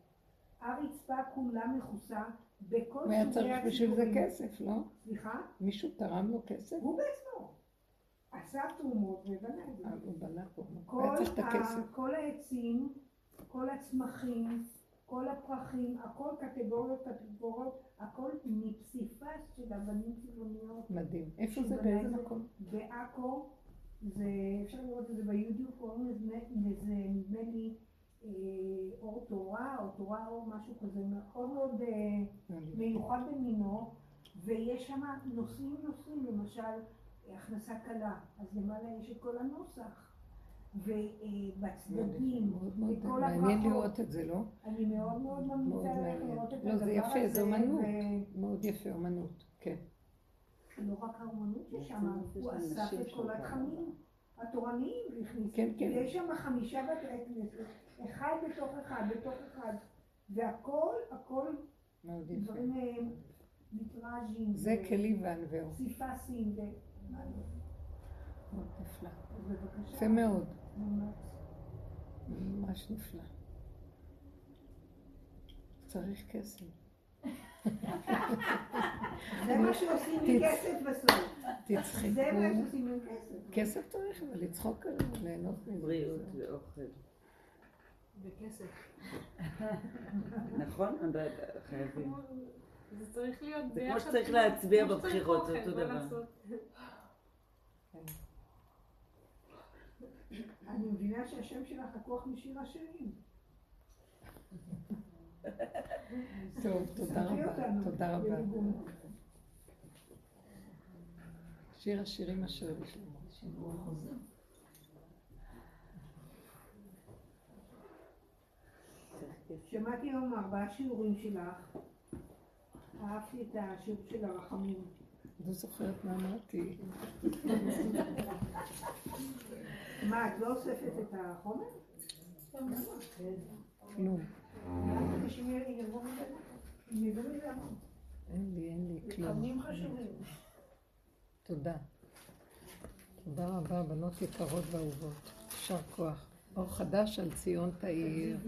הרצפה כולה מכוסה בכל הוא היה סוגי צריך בשביל זה. כסף, לא? סליחה? מישהו תרם לו כסף? הוא בעצמו. עשה תרומות ובנה את זה. אה, הוא בנה פה. היה צריך את הכסף. כל העצים, כל הצמחים, כל הפרחים, הכל קטגוריות, קטגוריות, הכל מפסיפס של אבנים צבעוניות. מדהים. איפה זה? באיזה מקום? בעכו, זה, אפשר לראות את זה ביוטיוב, קוראים לזה, נדמה לי, אור תורה, או תורה או משהו כזה, מאוד מאוד אה, מיוחד במינו, ויש שם נושאים נושאים, למשל הכנסה קלה, אז למעלה יש את כל הנוסח, ובצדדים, מאוד מאוד וכל מעניין הברכות. לראות את זה, לא? אני מאוד מאוד מאוד ממליצה לך מעניין. לראות את לא, זה הדבר יפה, הזה, זה אומנות. מאוד יפה, אומנות. כן. לא רק האומנות ששם, הוא אסף את כל התכנים התורניים והכניס. כן, כן. ויש שם חמישה בתי כנסת, אחד בתוך אחד, בתוך אחד, והכל, הכל מאוד יפה. דברים ויטראז'ים. זה כלי וענווהו. פסיפסים, ו... מה לא. מאוד נפלא. יפה מאוד. ממש. נפלא. צריך כסף. זה מה שעושים תצ- מכסף בסוף. תצחקו. זה מה שעושים עם כסף. כסף צריך, אבל לצחוק עליו, ליהנות מזה. בריאות ואוכל. בכסף. נכון? חייבים. זה צריך להיות זה כמו ביחד. שצריך להצביע בבחירות, זה אותו דבר. לעשות? אני מבינה שהשם שלך לקוח משיר השירים. טוב, תודה רבה. תודה רבה. שיר השירים אשר לשלמה. שמעתי היום ארבעה שיעורים שלך. אהבתי את השיעור של הרחמים. לא זוכרת מה אמרתי. מה, את לא אוספת את החומר? כלום. יבוא מזה המון. אין לי, אין לי כלום. תודה. תודה רבה, בנות יקרות ואהובות. יישר כוח. אור חדש על ציון תאיר.